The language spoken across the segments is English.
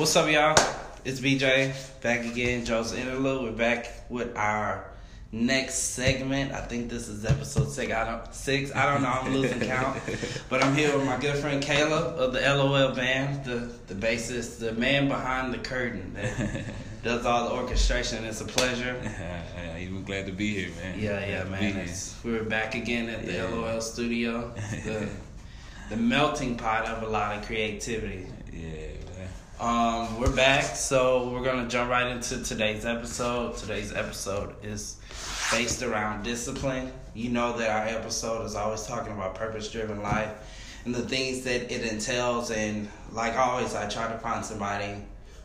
What's up, y'all? It's BJ back again. Joe's Interlude. We're back with our next segment. I think this is episode six. I don't six. I don't know. I'm losing count. But I'm here with my good friend Caleb of the LOL band, the the bassist, the man behind the curtain that does all the orchestration. It's a pleasure. I'm even glad to be here, man. Yeah, yeah, man. We're back again at the Yeah. LOL studio. The, the melting pot of a lot of creativity. Yeah. Um, we're back, so we're gonna jump right into today's episode. Today's episode is based around discipline. You know that our episode is always talking about purpose-driven life and the things that it entails. And like always, I try to find somebody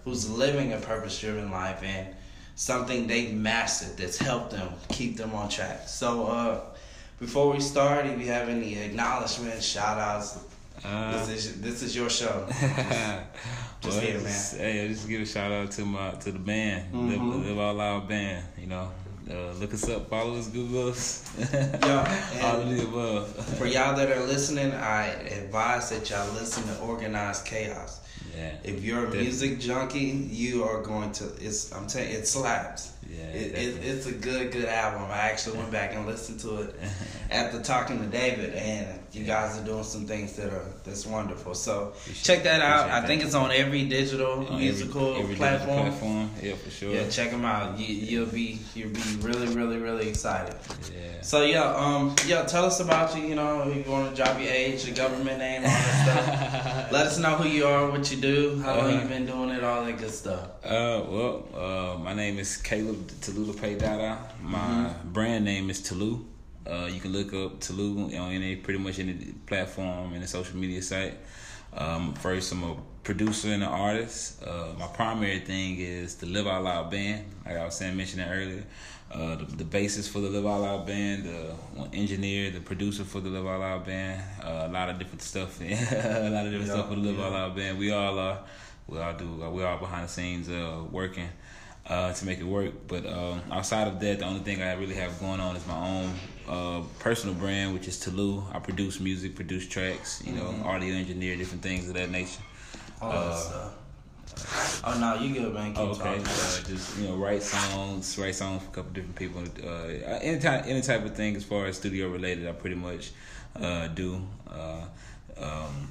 who's living a purpose-driven life and something they've mastered that's helped them keep them on track. So, uh, before we start, if you have any acknowledgments, shout-outs, Uh, this is this is your show. well, here, just- Hey, just give a shout out to my to the band, Live, Mhm. Live Out Loud band. You know, uh, look us up, follow us, Google us. Yeah, all of the above. For y'all that are listening, I advise that y'all listen to Organized Chaos. yeah, If you're a Definitely. music junkie, you are going to. It's. I'm telling you, it slaps. yeah, It, it, it's a good, good album. I actually went back and listened to it after talking to David, and you guys are doing some things that are that's wonderful. So check that out. I think it's on every digital On musical every digital platform. platform. Yeah, for sure. Yeah, check them out. You, you'll be you'll be really, really, really excited. Yeah. So yeah, um, yeah, tell us about you. You know, if you want to drop your age, your government name, all that stuff. Let us know who you are, what you do, how long Uh-huh. you've been doing it, all that good stuff. Uh, well, uh, my name is Caleb Tolulope Dada. My Mm-hmm. brand name is Tolu. Uh, you can look up Tolu on any pretty much any platform and a social media site. Um, first, I'm a producer and an artist. Uh, my primary thing is the Live Out Loud band, like I was saying, mentioning earlier. Uh, the, the bassist for the Live Out Loud band, the one engineer, the producer for the Live Out Loud band. Uh, a lot of different stuff, a lot of different Yeah, stuff for the Live yeah. Out Loud band. We all are, we all do, we all behind the scenes uh, working uh, to make it work. But um, outside of that, the only thing I really have going on is my own uh, personal brand, which is Tolu. I produce music, produce tracks, you know, audio engineer, different things of that nature. All that Uh, stuff. Oh no, you good, man. Keep Okay, talking. uh, just you know, write songs, write songs for a couple different people. Uh, any type, any type of thing as far as studio related, I pretty much uh, do. Uh, um,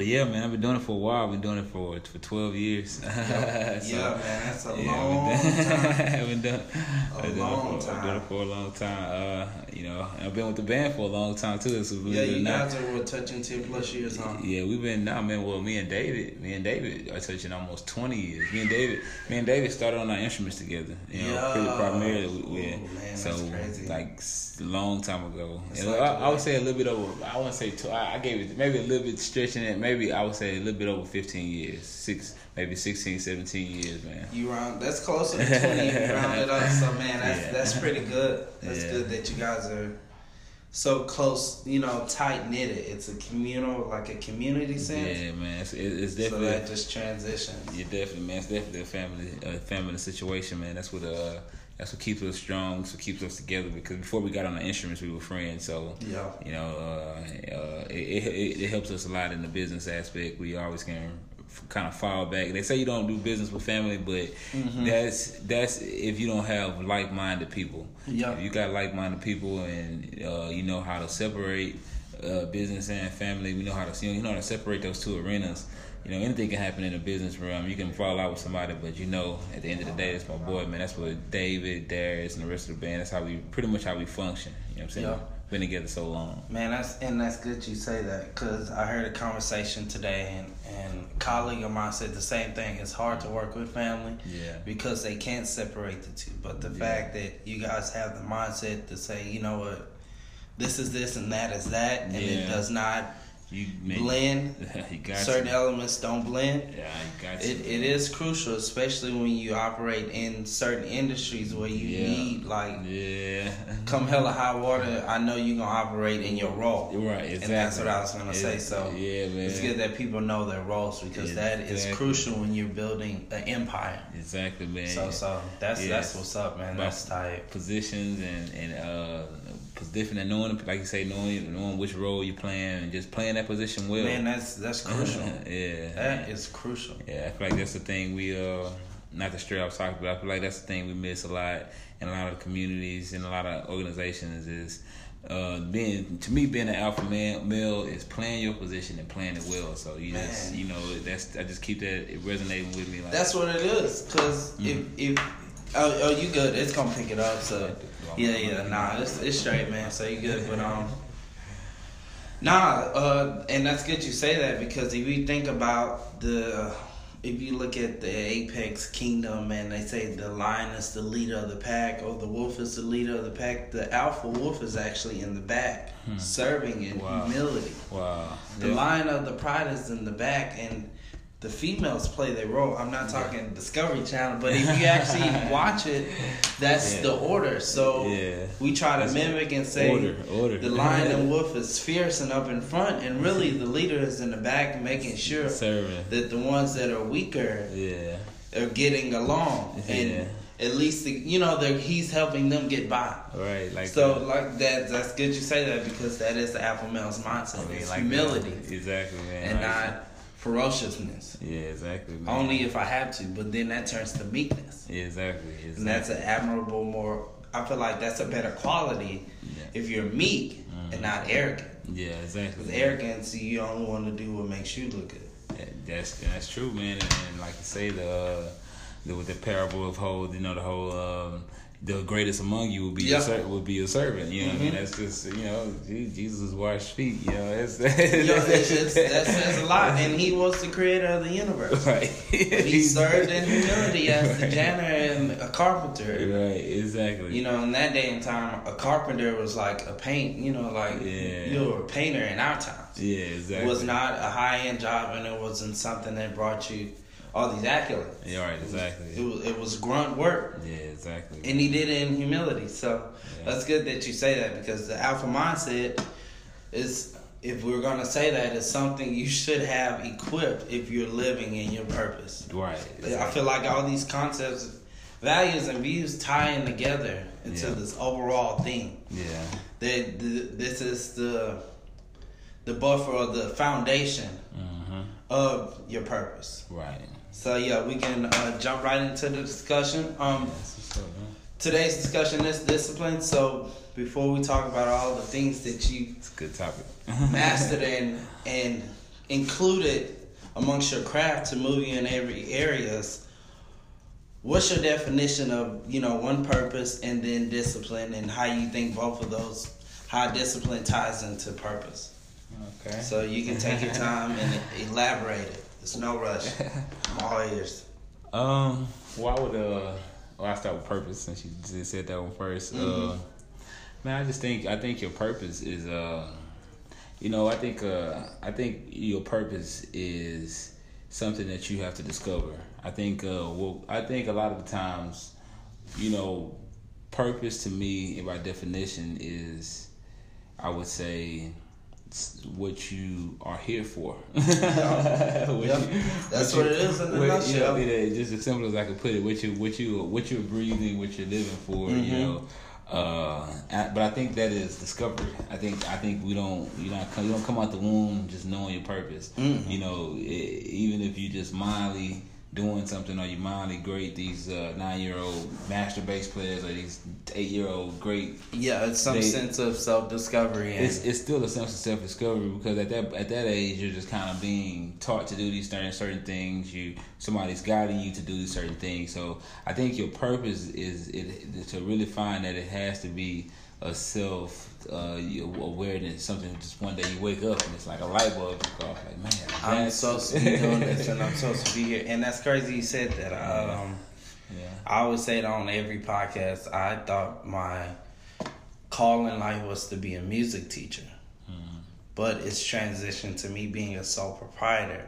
but yeah, man, I've been doing it for a while. I've been doing it for for twelve years. yeah, So, man, that's a yeah, long time. I've been doing, A I've been doing it long for, been doing it for a long time. Uh, you know, I've been with the band for a long time too. So believe Yeah, you not. guys are what, touching ten plus years, huh? Yeah, we've been now, man. Well, me and David, me and David are touching almost twenty years. Me and David, me and David started on our instruments together. You know, Yeah. pretty primarily. We, we, Ooh, man, so that's crazy. like a long time ago. Like I, I would say a little bit over. I wouldn't say two. I, I gave it maybe a little bit stretching it. Maybe I would say a little bit over fifteen years, six, maybe 16, 17 years, man. You round that's closer to twenty. You rounded up, so man, that's Yeah. that's pretty good. That's Yeah. good that you guys are so close. You know, tight knitted. It's a communal, like a community sense. Yeah, man. It's, it- it's So definitely. that just transitions. Yeah, definitely, man. It's definitely a family, a family situation, man. That's what uh, that's what keeps us strong. That's what keeps us together. Because before we got on the instruments, we were friends. So Yeah. you know, uh, uh, it, it it helps us a lot in the business aspect. We always can kind of fall back. They say you don't do business with family, but Mm-hmm. that's that's if you don't have like minded people. Yeah. If you got like minded people, and uh, you know how to separate uh, business and family. We know how to you know, you know how to separate those two arenas. You know, anything can happen in the business realm. You can fall out with somebody, but you know, at the end of the day, that's my boy, man. That's what David, Darius, and the rest of the band. That's how we pretty much how we function. You know what I'm saying? Yeah. Been together so long. Man, that's and that's good you say that because I heard a conversation today and and a colleague of mine said the same thing. It's hard to work with family Yeah. because they can't separate the two. But the Yeah. fact that you guys have the mindset to say, you know what, this is this and that is that, and it does not You blend. Certain you. elements don't blend. Yeah, you got It, you. it is crucial, especially when you operate in certain industries where you Yeah. need like Yeah. come hella high water. I know you're gonna operate in your role. Right. Exactly. And that's what I was gonna say. So yeah, man. it's good that people know their roles because Yeah, that is exactly. crucial when you're building an empire. Exactly, man. So so that's Yeah. that's what's up, man. That's tight. positions and and uh, position than knowing, like you say, knowing knowing which role you're playing and just playing that position well. Man, that's that's crucial. yeah, That is crucial. yeah. I feel like that's the thing we uh, not to stray off topic, but I feel like that's the thing we miss a lot in a lot of communities and a lot of organizations is. Uh, being to me, being an alpha male, male is playing your position and playing it well. So you just, you know, that's I just keep that it resonating with me. Like That's what it is. Because Mm-hmm. if if oh, oh you good, it's gonna pick it up. So yeah, yeah, nah, it's it's straight, man. So you good, but um, nah, uh, and that's good you say that because if you think about the. If you look at the apex kingdom and they say the lion is the leader of the pack or the wolf is the leader of the pack, the alpha wolf is actually in the back, serving in Hmm. Wow. humility. wow, The Yeah. line of the pride is in the back, and the females play their role. I'm not talking Discovery Channel, but if you actually watch it, that's Yeah. the order. So Yeah. we try to That's mimic and say order, order. the lion and wolf is fierce and up in front, and really the leader is in the back, making sure serving. that the ones that are weaker Yeah, are getting along, and at least the, you know that he's helping them get by. right. Like So that. like that, that's good you say that because that is the alpha male's mindset. Oh, I mean, it's like humility that. Exactly, man. and Like- not ferociousness. Yeah, exactly. Man. Only if I have to, but then that turns to meekness, Yeah, exactly. exactly. and that's an admirable, more. I feel like that's a better quality Yeah. if you're meek and not arrogant. yeah, exactly. Because arrogance, you only want to do what makes you look good. Yeah, That's that's true, man. And, and like you say, the, uh, the with the parable of whole, you know, the whole. Um, the greatest among you will be Yeah. your ser- will be your servant. You know, what I mean, Mhm. that's just you know, Jesus washed feet. You know, that's You know, that says a lot, and he was the creator of the universe. right. He served in humility as the janitor and a carpenter. Right, exactly. You know, in that day and time, a carpenter was like a paint. You know, like Yeah. you were a painter in our times. yeah, exactly. It was not a high end job, and it wasn't something that brought you all these accolades. Yeah, right, exactly. It was it was grunt work, yeah, exactly. and he did it in humility. So Yeah. that's good that you say that because the alpha mindset is. If we're gonna say that, it's something you should have equipped if you're living in your purpose. right. I feel like all these concepts, values, and views tie in together into Yeah. this overall thing. Yeah. That this is the the buffer or the foundation Mm-hmm. of your purpose. Right. So yeah, we can uh, jump right into the discussion. Um, today's discussion is discipline. So before we talk about all the things that you It's a good topic. mastered and and included amongst your craft to move you in every areas. What's your definition of you know one purpose and then discipline, and how you think both of those, how discipline ties into purpose? Okay. So you can take your time and elaborate it. There's no rush. I'm all ears. Um, why would uh, well, I start with purpose since you just said that one first. 1st Mhm. Uh, man, I just think I think your purpose is uh, you know, I think uh, I think your purpose is something that you have to discover. I think uh, well, I think a lot of the times, you know, purpose to me, by definition, is I would say it's what you are here for. What Yeah. you- That's what what you- it is in a nutshell. It just as simple as I could put it. What you, what you, what you're breathing, what you're living for. Mhm. You know. Uh, but I think that is discovery. I think I think we don't you not come, you don't come out the womb just knowing your purpose. Mhm. You know, e even if you just mildly doing something or you mildly great these uh, nine year old master bass players or these eight year old great Yeah, it's some They- sense of self discovery it's it's still a sense of self discovery because at that at that age you're just kind of being taught to do these certain certain things. You somebody's guiding you to do these certain things. So I think your purpose is it to really find that it has to be a self uh, awareness. Something just one day you wake up and it's like a light bulb go off. Like man, I'm supposed to be doing this and I'm supposed to be here. And that's crazy you said that. Um, yeah. I always say it on every podcast. I thought my call in life was to be a music teacher. But it's transitioned to me being a sole proprietor.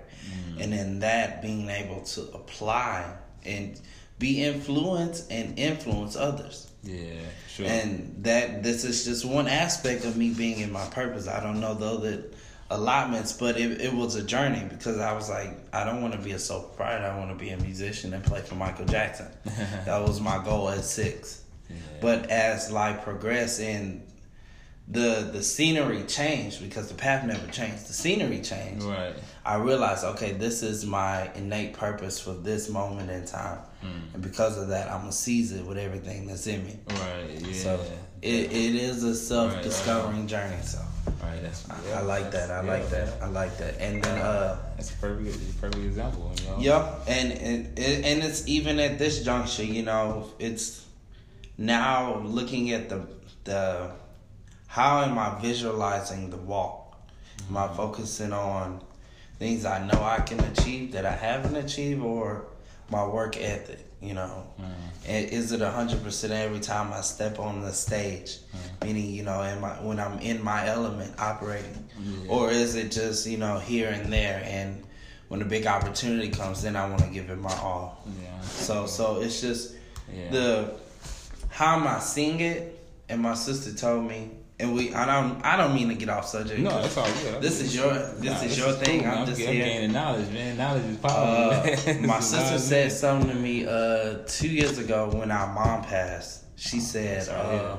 And in that, being able to apply and be influenced and influence others. Yeah, sure. And that this is just one aspect of me being in my purpose. I don't know the other allotments, but it, it was a journey because I was like, I don't want to be a sole proprietor. I want to be a musician and play for Michael Jackson. that was my goal at six. Yeah. But as life progressed and the the scenery changed because the path never changed. The scenery changed. Right. I realized, okay, this is my innate purpose for this moment in time, Mm. and because of that, I'm gonna seize it with everything that's in me. Right. Yeah. So it, it is a self discovering journey. So right. That's. I, yeah, I like that. I yeah, like that. yeah. I like that. And then uh. That's a perfect, perfect example. You know? Yep, and, and and it's even at this juncture, you know, it's now looking at the the how am I visualizing the walk? Am I focusing on things I know I can achieve that I haven't achieved, or my work ethic? You know, mm. and is it hundred percent every time I step on the stage? Mm. Meaning, you know, when I'm in my element operating, Yeah. or is it just you know here and there and when a big opportunity comes, then I want to give it my all. Yeah. So so it's just Yeah. the how am I seeing it? And my sister told me, and we I don't I don't mean to get off subject. No, that's all good. This is your this Nah, is your thing. cool, man. I'm just I'm here. gaining knowledge, man. Knowledge is power. Uh, my It's sister said something to me uh two years ago when our mom passed. She said, Sorry, uh, yeah, man.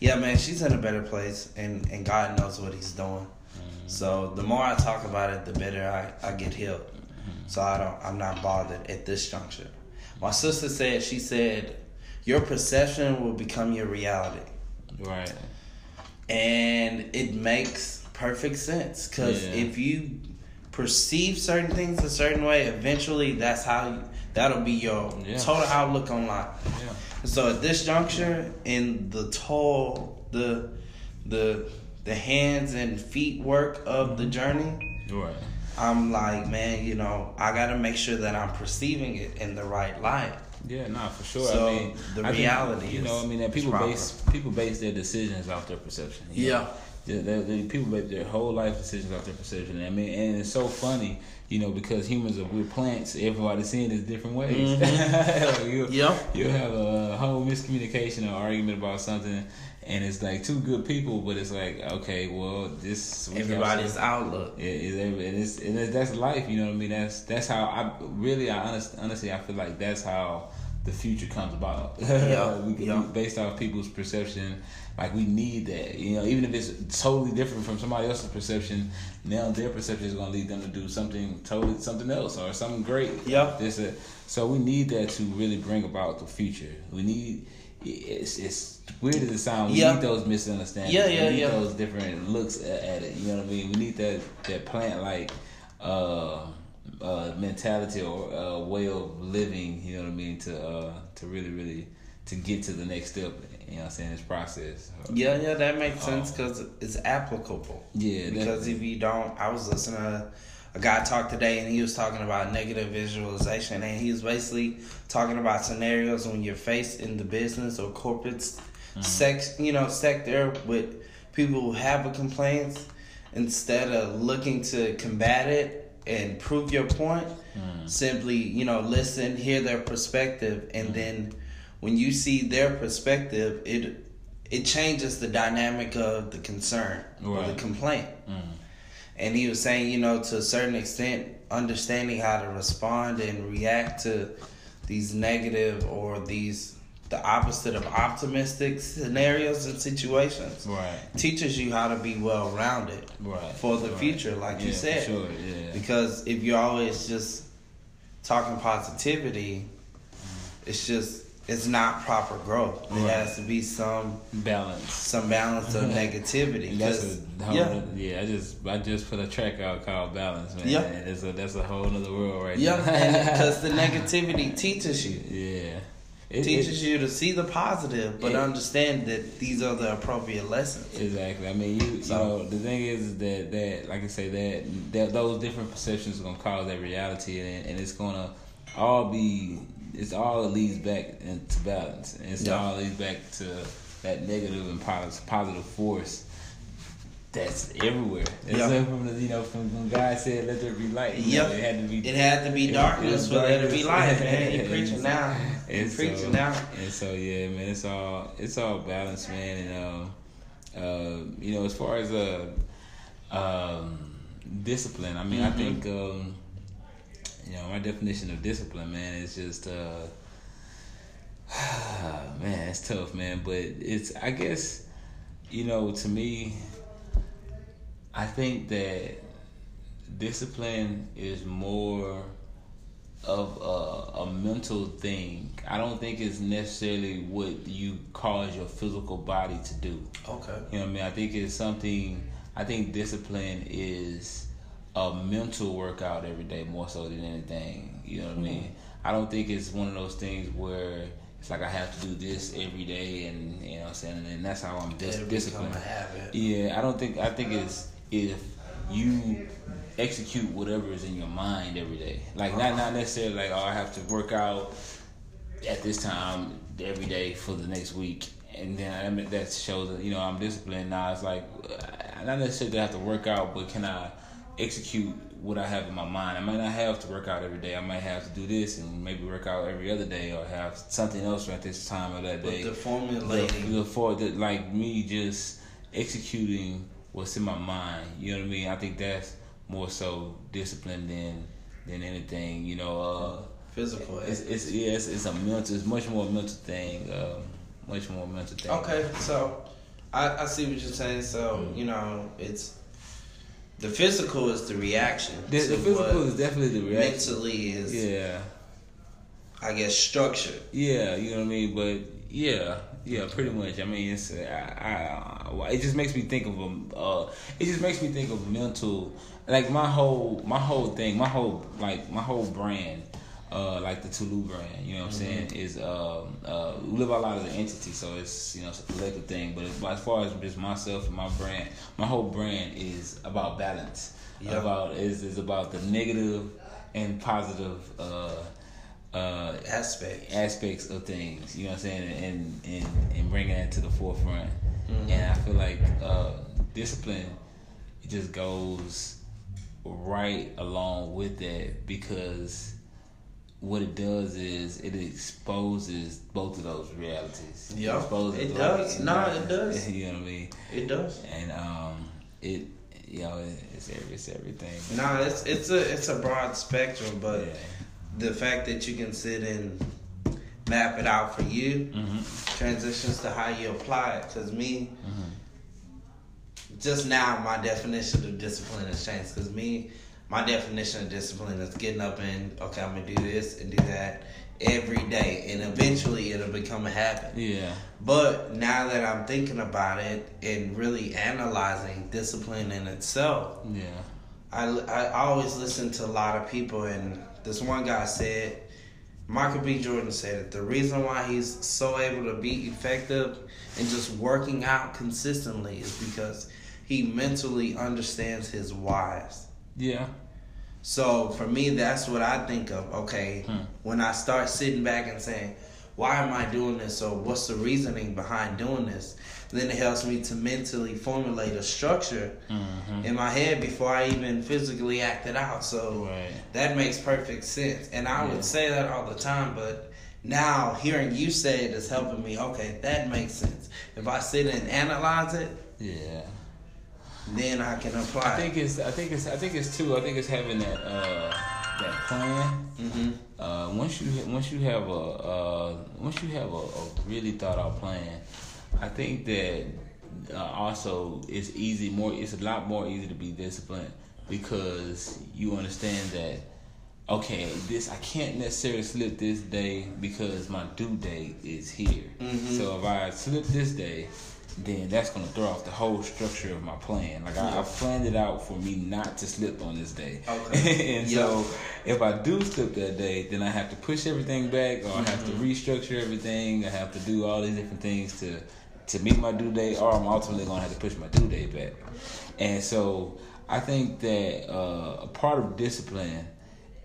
"Yeah, man, she's in a better place, and and God knows what He's doing." Mm-hmm. So the more I talk about it, the better I, I get healed. Mm-hmm. So I don't I'm not bothered at this juncture. My sister said she said, "Your perception will become your reality," Right. And it makes perfect sense because Yeah. if you perceive certain things a certain way, eventually that's how you, that'll be your Yeah. total outlook on life. Yeah. So at this juncture, in the toll, the the the hands and feet work of the mm-hmm. journey, Right. I'm like, man, you know, I got to make sure that I'm perceiving it in the right light. Yeah, nah, for sure. So, I mean, the I think, reality you know, I mean, that is people base people base their decisions off their perception. Yeah. The, the, the people make their whole life decisions off their perception. I mean, and it's so funny, you know, because humans are we're plants. Everybody's seeing it different ways. Mm-hmm. like you, Yeah. you have a whole miscommunication or argument about something, and it's like two good people, but it's like, okay, well, this we Everybody's outlook. it, it, and it's, and it's that's life, you know what I mean. That's that's how I really, I honest, honestly, I feel like that's how the future comes about. Yeah, we yeah. based off people's perception. Like we need that, you know, even if it's totally different from somebody else's perception. Now their perception is going to lead them to do something totally something else or something great. Yeah. This, so we need that to really bring about the future. We need. It's it's weird as it sounds. We Yeah. need those misunderstandings. Yeah, yeah, we need yeah. those different looks at, at it. You know what I mean? We need that that plant like uh, uh, mentality or uh, way of living. You know what I mean? To uh, to really really to get to the next step. You know what I'm saying? This process. Yeah, yeah, that makes sense because it's applicable. Yeah, Because definitely. if you don't, I was listening to a guy talked today, and he was talking about negative visualization, and he was basically talking about scenarios when you're faced in the business or corporate mm-hmm. sex, you know, sector with people who have a complaint. Instead of looking to combat it and prove your point, mm-hmm. simply you know listen, hear their perspective, and mm-hmm. then when you see their perspective, it it changes the dynamic of the concern or the Right. complaint. And he was saying, you know, to a certain extent, understanding how to respond and react to these negative or these the opposite of optimistic scenarios and situations Right. teaches you how to be well rounded Right. for the Right. future, like Yeah, you said. sure. Yeah. Because if you're always just talking positivity, it's just it's not proper growth. There Right. has to be some Balance. some balance of negativity. That's a whole yeah, yeah. I just I just put a track out called Balance, man. Yeah. And It's a that's a whole other world right yeah, now. because the negativity teaches you. yeah, it, teaches you to see the positive, but it- understand that these are the appropriate lessons. Exactly. I mean, you, So- you know, the thing is that that like I say that that those different perceptions are gonna cause that reality, and, and it's gonna all be it's all leads back into balance, and it's Yeah. all leads back to that negative and positive positive force. That's everywhere. It's Yeah. like from the, you know from when God said, "Let there be light." You know, it had to be. It had to be it- darkness it for there to be light. Man, you preaching now. You And preaching so, now. And so yeah, man, it's all it's all balanced, man. And um, uh, you know, as far as uh, um, discipline, I mean, I Mhm. think um, you know my definition of discipline, man, is just uh, man, it's tough, man. But it's I guess you know, to me, I think that discipline is more of a, a, mental thing. I don't think it's necessarily what you cause your physical body to do. Okay. You know what I mean? I think it's something. I think discipline is a mental workout every day more so than anything. You know what mm-hmm. I mean? I don't think it's one of those things where it's like I have to do this every day, and you know what I'm saying, and that's how I'm dis- disciplined. Yeah, I don't think. I think it's if you execute whatever is in your mind every day. Like not not necessarily like oh I have to work out at this time every day for the next week, and then I mean, that shows that you know I'm disciplined. Now it's like not necessarily have to work out, but can I execute what I have in my mind. I might not have to work out every day. I might have to do this and maybe work out every other day or have something else at this time of that day. But the formulating. The, for the, like me just executing what's in my mind. You know what I mean? I think that's more so discipline than than anything. You know, uh, physical. It's, it's yeah, it's, it's, a mental. It's much more mental thing. Um, much more mental thing. Okay, so I, I see what you're saying. So mm-hmm. you know, it's the physical is the reaction. The, the physical is definitely the reaction. Mentally is yeah. I guess structure. Yeah, you know what I mean. But yeah, yeah, pretty much. I mean, it's I, I, it just makes me think of a. Uh, it just makes me think of mental. Like my whole my whole thing, my whole like my whole brand uh, like the Tolu brand, you know what I'm mm-hmm. saying, is um, uh, we live a lot of the entity, so it's you know it's a collective thing. But as far as just myself and my brand, my whole brand is about balance. Yep. About is is about the negative and positive uh, uh, aspects aspects of things. You know what I'm saying, and and and bringing it to the forefront. Mm-hmm. And I feel like uh, discipline it just goes right along with that because what it does is it exposes both of those realities. Yeah, it, it does. No, nah, it does. You know what I mean? It does. And um, it you know it's it's everything. No, nah, it's it's a it's a broad spectrum, but yeah. the fact that you can sit and map it out for you mm-hmm. transitions to how you apply it. Because me. Mm-hmm. Just now, my definition of discipline has changed. Because me, my definition of discipline is getting up and okay, I'm gonna do this and do that every day, and eventually it'll become a habit. Yeah. But now that I'm thinking about it and really analyzing discipline in itself, yeah, I I always listen to a lot of people, and this one guy said. Michael B. Jordan said it. The reason why he's so able to be effective and just working out consistently is because he mentally understands his whys. Yeah. So for me, that's what I think of. Okay, hmm. when I start sitting back and saying, "Why am I doing this?" or "What's the reasoning behind doing this?" Then it helps me to mentally formulate a structure mm-hmm. in my head before I even physically act it out. So right. that makes perfect sense. And I yeah. would say that all the time, but now hearing you say it is helping me. Okay, that makes sense. If I sit and analyze it, yeah then I can apply. I think it's I think it's I think it's too. I think it's having that uh, that plan. Mm-hmm. Uh, once you once you have a uh, once you have a, a, really thought out plan, I think that uh, also it's easy more. It's a lot more easy to be disciplined because you understand that. Okay, this I can't necessarily slip this day because my due date is here. Mm-hmm. So if I slip this day, then that's gonna throw off the whole structure of my plan. Like I, I planned it out for me not to slip on this day. Okay. and yep. so if I do slip that day, then I have to push everything back, or I have mm-hmm. to restructure everything. I have to do all these different things to to meet my due date, or I'm ultimately gonna have to push my due date back. And so I think that uh, a part of discipline.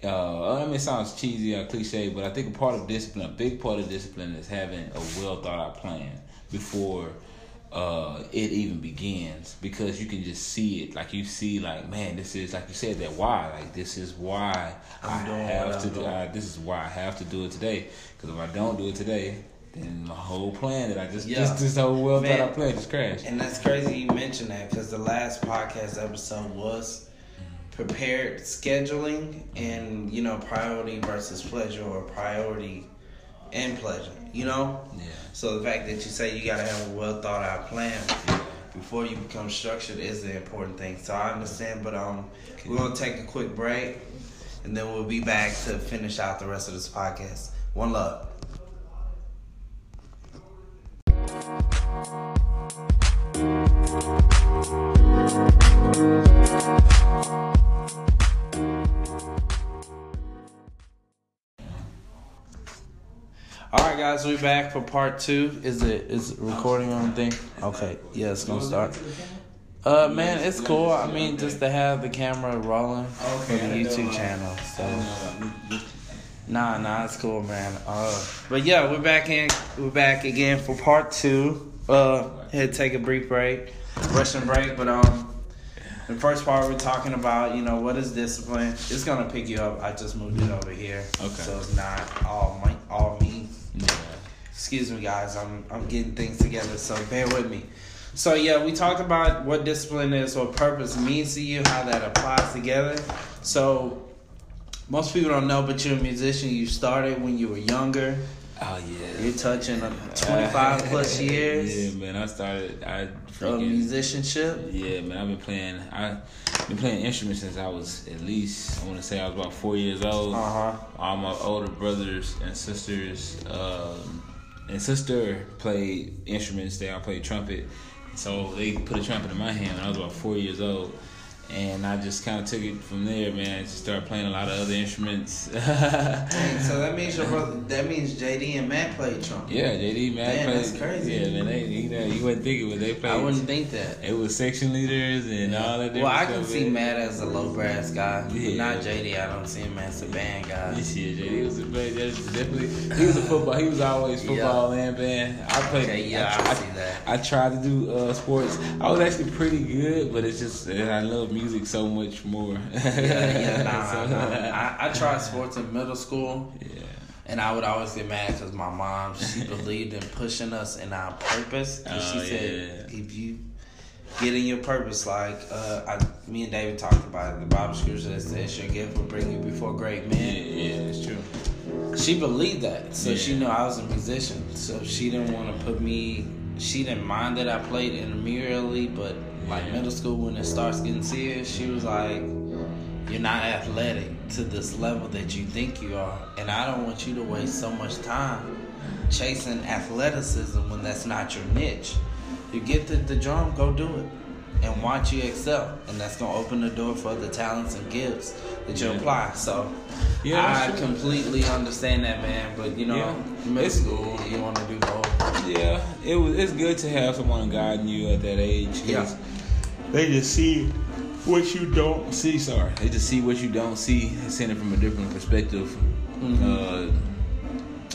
Uh, I mean, it sounds cheesy or cliche, but I think a part of discipline, a big part of discipline, is having a well thought out plan before uh, it even begins because you can just see it. Like you see, like man, this is like you said that why. Like this is why I'm i have to do. I, this is why I have to do it today. Because if I don't do it today, then my whole plan that I just yeah. this, this whole well thought out plan just crashed. And that's crazy you mentioned that because the last podcast episode was prepared scheduling and you know priority versus pleasure or priority and pleasure. You know. Yeah. So the fact that you say you gotta have a well thought out plan, before you become structured is the important thing. So I understand, but um, we're gonna take a quick break, and then we'll be back to finish out the rest of this podcast. One love. All right, guys, we're back for part two. Is it is it recording on thing? Okay, yeah, it's gonna start. Uh, man, it's cool. I mean, just to have the camera rolling for the YouTube channel. So, nah, nah, it's cool, man. Uh, but yeah, we're back in. We're back again for part two. Uh, had to take a brief break, Russian break, but um. The first part we're talking about, you know, what is discipline? It's gonna pick you up. I just moved it over here, Okay. so it's not all my, all me. Excuse me, guys. I'm I'm getting things together, so bear with me. So yeah, we talked about what discipline is, what purpose means to you, how that applies together. So most people don't know, but you're a musician. You started when you were younger. Oh yeah. You're touching uh, 25 plus years Yeah, man. I started. I freaking. musicianship. Yeah, man. I've been playing. I been playing instruments since I was at least. I want to say I was about four years old. Uh huh. All my older brothers and sisters, um, and sister played instruments. They all played trumpet. So they put a trumpet in my hand when I was about four years old. And I just kind of took it from there, man. I just started playing a lot of other instruments. Dang, so that means your brother. That means JD and Matt played trumpet. Yeah, JD. Damn, played, that's crazy. Yeah, man. They, you know, you wouldn't think it, but they played. I wouldn't think that. It was section leaders and all that. Well, I can see. Matt as a low brass guy. Yeah. Not JD. I don't see him as a band guy. Year, JD was a man. That's definitely. He was a football. He was always football and band. I played. Okay, yeah, I, I see that. I tried to do uh, sports. I was actually pretty good, but it's just I love music so much more. Yeah, yeah, nah, nah. I, I tried sports in middle school, yeah. and I would always get mad because my mom she believed in pushing us in our purpose. And she Oh, said, yeah. if you get in your purpose, like uh, I, me and David talked about it, the Bible scripture says your gift will bring you before great men. yeah, it's true. She believed that, so she knew I was a musician. So she didn't want to put me. She didn't mind that I played intramurally, but like middle school when it starts getting serious, she was like, "You're not athletic to this level that you think you are, and I don't want you to waste so much time chasing athleticism when that's not your niche. You get the, the drum, go do it." And watch you excel, and that's gonna open the door for other talents and gifts that you Yeah. apply. So, Yeah, I completely understand that, man. But you know, Yeah. middle school, you want to do both. Yeah, it was. It's good to have someone guiding you at that age. Yeah. They just see what you don't see. Sorry, they just see what you don't see, and seeing it from a different perspective. Mhm. Uh,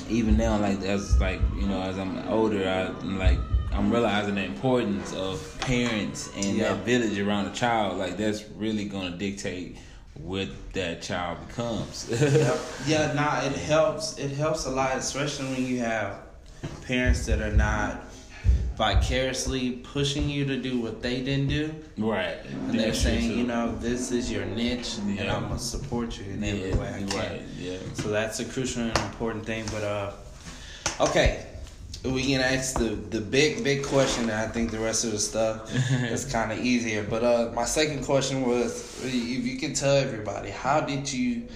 even now, like as like you know, as I'm older, I am like I'm realizing the importance of parents and Yeah. that village around a child. Like that's really gonna dictate what that child becomes. Yep. Yeah, nah, it helps. It helps a lot, especially when you have parents that are not vicariously pushing you to do what they didn't do. right. And they're saying, you know, this is your niche, and I'm gonna support you in yeah, every way I can. right. Yeah. So that's a crucial and important thing. But uh, okay, we can ask the the big big question. And I think the rest of the stuff is kind of easier. But uh, my second question was, if you can tell everybody, how did you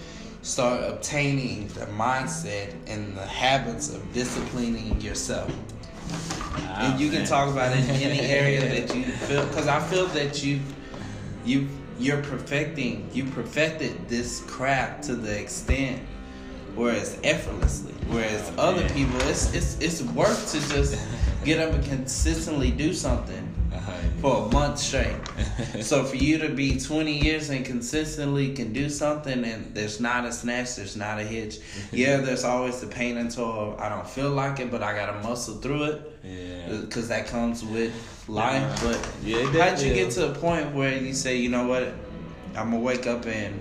start obtaining the mindset and the habits of disciplining yourself? Ah, and you can talk about it in any area that you feel because I feel that you you you're perfecting you perfected this craft to the extent where it's effortlessly whereas Oh, other man. people it's it's it's work to just get up and consistently do something. For a month straight so for you to be 20 years and consistently can do something and there's not a snatch there's not a hitch yeah there's always the pain until i don't feel like it but i gotta muscle through it yeah. because that comes with life. But Yeah, how'd you definitely get to a point where you say, you know what, I'm gonna wake up and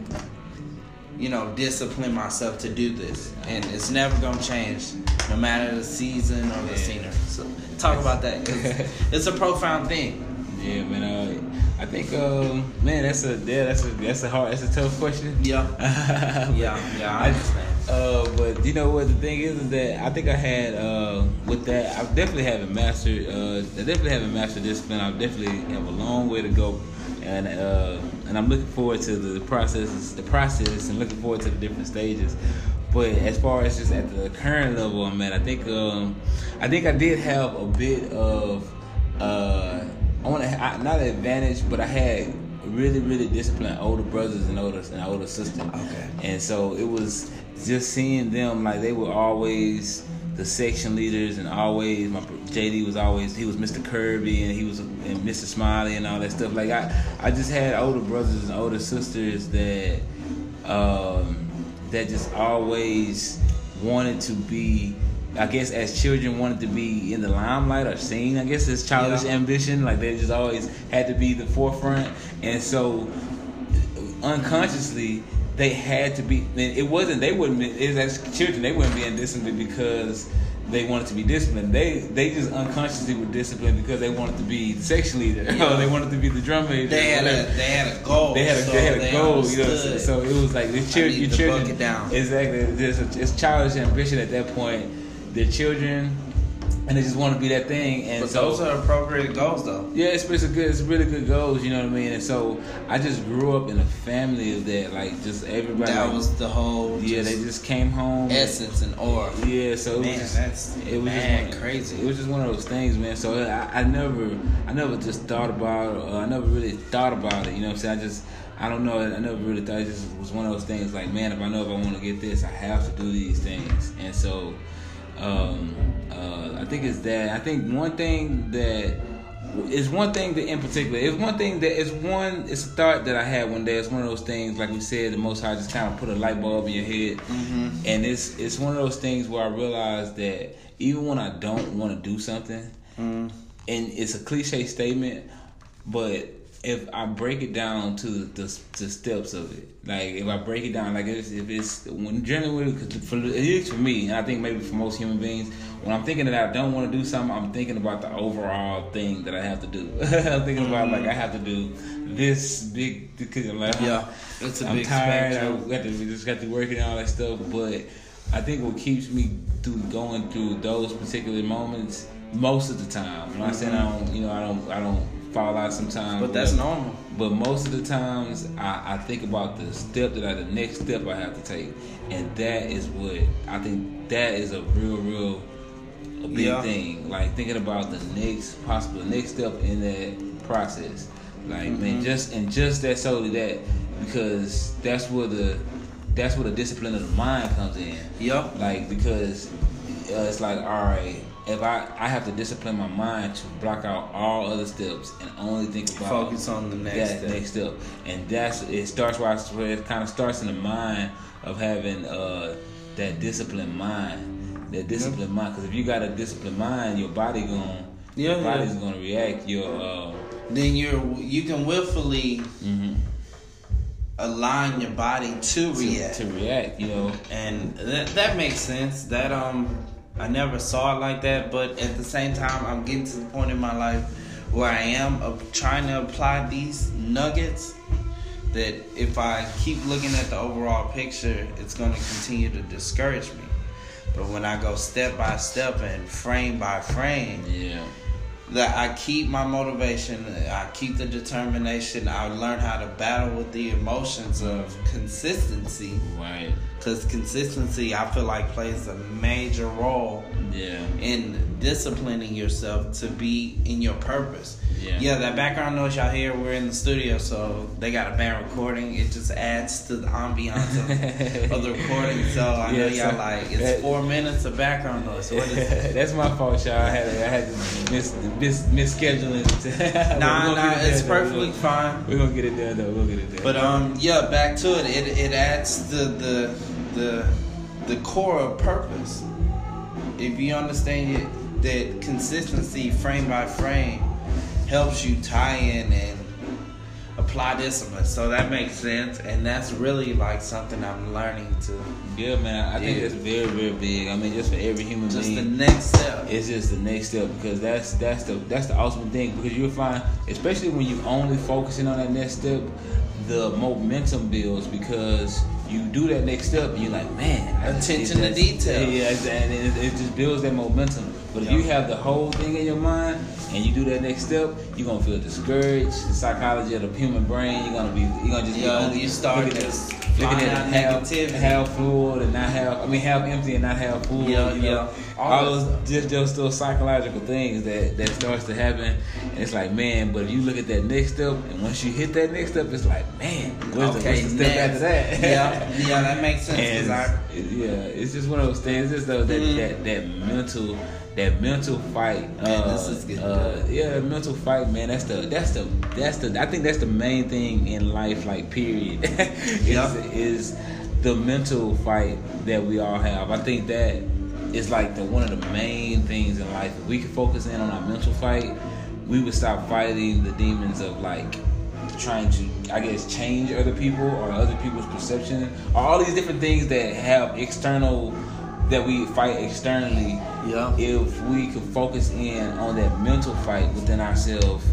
you know discipline myself to do this, and it's never gonna change, no matter the season or the Yeah. scenery. So talk about that 'cause it's a profound thing. Yeah, man. Uh, I think, um, man, that's a yeah, that's a that's a hard, that's a tough question. Yeah, yeah, yeah, yeah. I understand. Uh, but you know what the thing is is that I think I had uh, with that I definitely haven't mastered uh, I definitely haven't mastered discipline. I definitely have a long way to go, and uh, and I'm looking forward to the processes, the process, and looking forward to the different stages. But as far as just at the current level I'm at, I think um, I think I did have a bit of uh, I want to not an advantage, but I had really really disciplined older brothers and older and older sisters. Okay. And so it was just seeing them like they were always the section leaders and always my JD was always he was Mr. Kirby and he was and Mr. Smiley and all that stuff. Like I I just had older brothers and older sisters that um that just always wanted to be I guess as children wanted to be in the limelight or seen. I guess it's childish Yeah. ambition. Like they just always had to be the forefront, and so unconsciously they had to be. It wasn't they wouldn't be as children they wouldn't be indisciplined because they wanted to be disciplined. They they just unconsciously were disciplined because they wanted to be the section leader or they wanted to be the drum major. They had a they had a goal. They had a, so they had a goal, you know. So, so it was like the children, your children, down. exactly. A, it's childish ambition at that point. They're children, and they just want to be that thing. And but so, those are appropriate goals, though. yeah, it's, it's a good, it's really good goals. You know what I mean? And so I just grew up in a family of that. Like just everybody. That like, was the whole yeah. They just came home. essence and aura. Yeah, so it Man, was just, that's it was mad just one, crazy. It was just one of those things, man. So I, I never, I never just thought about, it, or I never really thought about it. You know what I'm saying? I just, I don't know. I never really thought it just was one of those things. Like, man, if I know if I want to get this, I have to do these things. And so, um, uh, I think it's that. I think one thing that is one thing that in particular is one thing that is one it's a thought that I had one day. It's one of those things like we said, the most high just kind of put a light bulb in your head, and it's it's one of those things where I realized that even when I don't want to do something, and it's a cliche statement, but if I break it down to the, the steps of it, like if I break it down, like if, if it's when generally, cause for, it is for me, and I think maybe for most human beings, when I'm thinking that I don't want to do something, I'm thinking about the overall thing that I have to do. I'm thinking about mm-hmm. like I have to do this big because I'm like Yeah, it's a I'm big tired. I spectrum. got to we just got to work and all that stuff, but I think what keeps me through going through those particular moments most of the time. I'm not saying I mm-hmm. don't, you know, I don't, I don't fall out sometimes. But that's normal. But most of the times, I, I think about the step that I, the next step I have to take, and that is what I think that is a real, real, a big Yeah. thing. Like thinking about the next possible next step in that process. Like Mm-hmm. man, just and just that solely that because that's where the that's where the discipline of the mind comes in. Yup. Like because uh, it's like all right, if I I have to discipline my mind to block out all other steps and only think about Focus on the next that step. next step, and that's it starts where, I, where it kind of starts in the mind of having uh that disciplined mind, that disciplined mind. Because if you got a disciplined mind, your body going Yeah, your body's yeah. gonna react. Your uh, Then you're you can willfully mhm, align your body to react. to react. You know, and that, that makes sense. That um, I never saw it like that, but at the same time, I'm getting to the point in my life where I am trying to apply these nuggets. That if I keep looking at the overall picture, it's going to continue to discourage me. But when I go step by step and frame by frame, yeah. that I keep my motivation, I keep the determination, I learn how to battle with the emotions of consistency. Right. Because consistency, I feel like, plays a major role Yeah. in disciplining yourself to be in your purpose. Yeah. Yeah, that background noise y'all hear, we're in the studio, so they got a band recording. It just adds to the ambiance of, of the recording. So I know Yeah, y'all so like, it's that- four minutes of background noise. So what is? That's my fault, y'all. I had I had to miss miss misscheduling. Nah, We're nah, it it's done, though. perfectly fine. We're gonna get it done though. We'll get it done. But um, yeah, back to it. It it adds the the the the core of purpose. If you understand it, that consistency, frame by frame, helps you tie in and apply discipline. So that makes sense, and that's really like something I'm learning to. yeah, man, I think it's very very big. I mean, just for every human being Just the next step. it's just the next step because that's that's the that's the ultimate thing because you'll find especially when you're only focusing on that next step the momentum builds because you do that next step, and you're like, man, Attention to detail. Yeah, exactly. And it, it just builds that momentum. But if you have the whole thing in your mind and you do that next step, you're gonna feel discouraged. The psychology of the human brain, you're gonna be, you're gonna just be Yeah, only you start looking at- looking at it half, half full and not half. I mean, half empty and not half full. Yeah, you know? yeah. All All, those just just those psychological things that that starts to happen, and it's like, man. But if you look at that next step, and once you hit that next step, it's like, man, where's, the, what's the step after that? yeah, yeah, that makes sense. I, yeah, it's just one of those things. It's just though that, Mhm. that that mental that mental fight. Man, uh, this is getting uh, yeah, mental fight, man. That's the that's the that's the. I think that's the main thing in life. Like, period, is, Yep. is the mental fight that we all have. I think that is like the one of the main things in life. If we could focus in on our mental fight, we would stop fighting the demons of like trying to, I guess, change other people or other people's perception, or all these different things that have external that we fight externally. Yeah. If we could focus in on that mental fight within ourselves,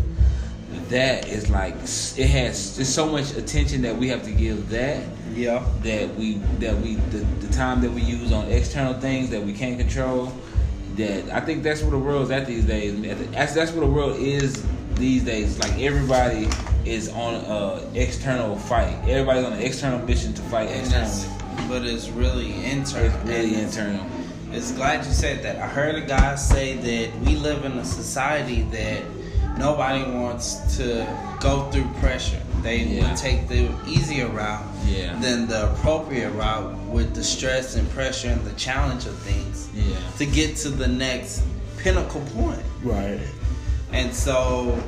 that is like it has just so much attention that we have to give that yeah, that we that we the, the time that we use on external things that we can't control that I think that's where the world's at these days. That's that's where the world is these days. Like everybody is on a external fight. Everybody's on an external mission to fight externally but it's really internal. it's really And internal It's glad you said that. I heard a guy say that we live in a society that nobody wants to go through pressure. They Yeah. would take the easier route Yeah. than the appropriate route with the stress and pressure and the challenge of things yeah to get to the next pinnacle point. right And so,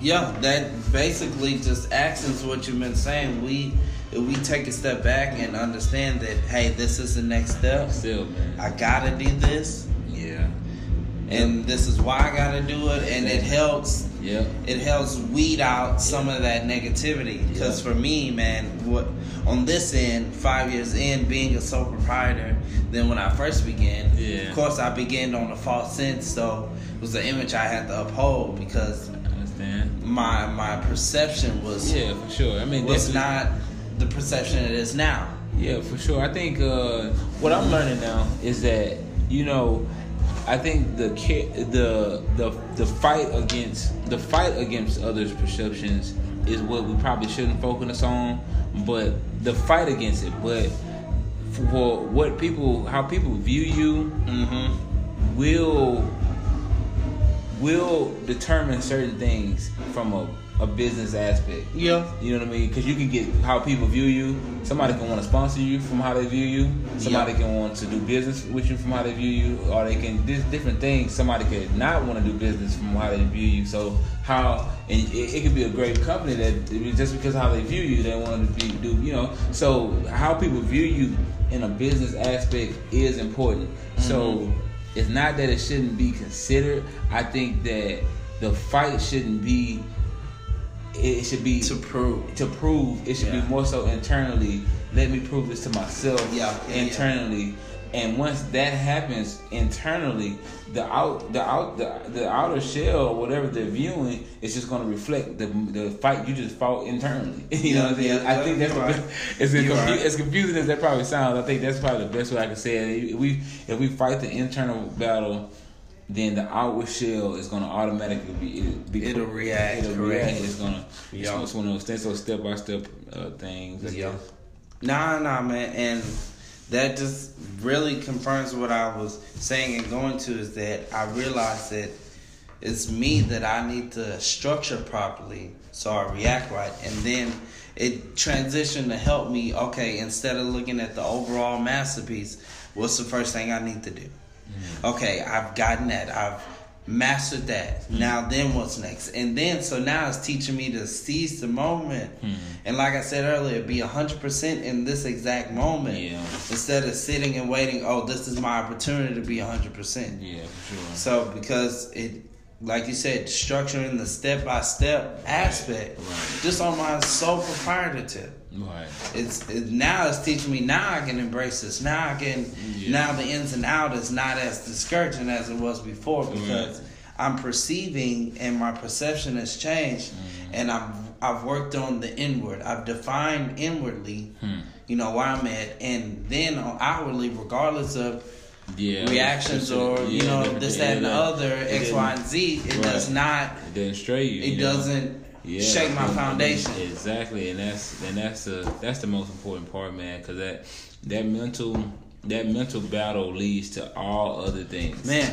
yeah, that basically just accents what you've been saying. We, if we take a step back and understand that, hey, this is the next step. still man I gotta do this, yeah and this is why I gotta do it, and it helps. yeah It helps weed out some of that negativity. Because Yeah. for me, man, what on this end, five years in, being a sole proprietor, then when I first began, Yeah. of course, I began on a false sense. So it was an image I had to uphold because my my perception was yeah for sure I mean was not the perception it is now. Yeah, for sure. I think uh, what I'm learning now is that you know, I think the the the the fight against the fight against others' perceptions is what we probably shouldn't focus on, but the fight against it. But for what people, how people view you, Mm-hmm. will will determine certain things from a, a business aspect. Yeah. You know what I mean? Because you can get how people view you. Somebody can want to sponsor you from how they view you. Somebody Yeah. can want to do business with you from how they view you, or they can there's different things. Somebody could not want to do business from how they view you. So how and it, it could be a great company that just because how they view you, they want to be do you know. So how people view you in a business aspect is important. So mm-hmm. it's not that it shouldn't be considered. I think that the fight shouldn't be. It should be To prove. to prove it should Yeah. be more so internally let me prove this to myself Yeah, yeah, yeah. internally and once that happens internally the out the out the, the outer shell or whatever they're viewing is just going to reflect the the fight you just fought internally you know what I'm saying Yeah, yeah, I think that's right. best, as, confu- as confusing as that probably sounds I think that's probably the best way I can say it if we if we fight the internal battle then the outward shell is going to automatically be, be It'll react it'll react correctly. it's going to it's, Yeah. it's one of those things so step by step uh, things I Yeah. Nah, nah, man, and that just really confirms what I was saying and going to is that I realized that it's me that I need to structure properly so I react right, and then it transitioned to help me. Okay, instead of looking at the overall masterpiece, what's the first thing I need to do? Mm. Okay, I've gotten that. I've mastered that. Mm. Now then what's next? And then so now it's teaching me to seize the moment. Mm. And like I said earlier, be 100% in this exact moment Yeah. instead of sitting and waiting, oh, this is my opportunity to be 100%. Yeah, for sure. So because it like you said, structuring the step by step aspect Right. just on my sole proprietorship Right. it's it, now it's teaching me now I can embrace this. Now I can Yeah. now the ins and out is not as discouraging as it was before because Right. I'm perceiving and my perception has changed Mm-hmm. and I'm I've worked on the inward. I've defined inwardly, Hmm. you know, where I'm at, and then on outwardly, regardless of Yeah. reactions or you know this, that, and the other, X, Y, and Z, it Right. does not. It doesn't stray you. It you know? Yeah, shake my foundation. Exactly, and that's and that's the that's the most important part, man. Because that that mental that mental battle leads to all other things. Man,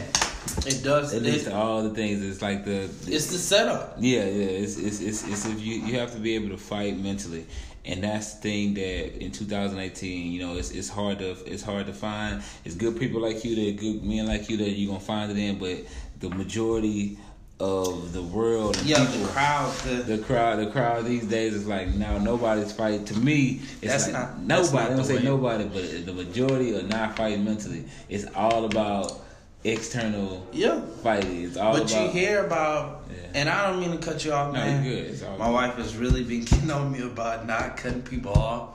it does. it leads to all the things. It's like the, the it's the setup. yeah, yeah. It's it's it's, it's if you you have to be able to fight mentally, and that's the thing that in 2018, you know, it's it's hard to it's hard to find. It's good people like you, that good men like you that you are gonna find it in, but the majority of the world Yeah, people, the crowd. The, the crowd, the crowd these days is like now nobody's fighting. To me, it's That's like not- nobody. not I don't say way. nobody, but the majority are not fighting mentally. It's all about external yeah. fighting. It's all But about. you hear about, Yeah. and I don't mean to cut you off, No, man. you're good. My wife has really been getting on me about not cutting people off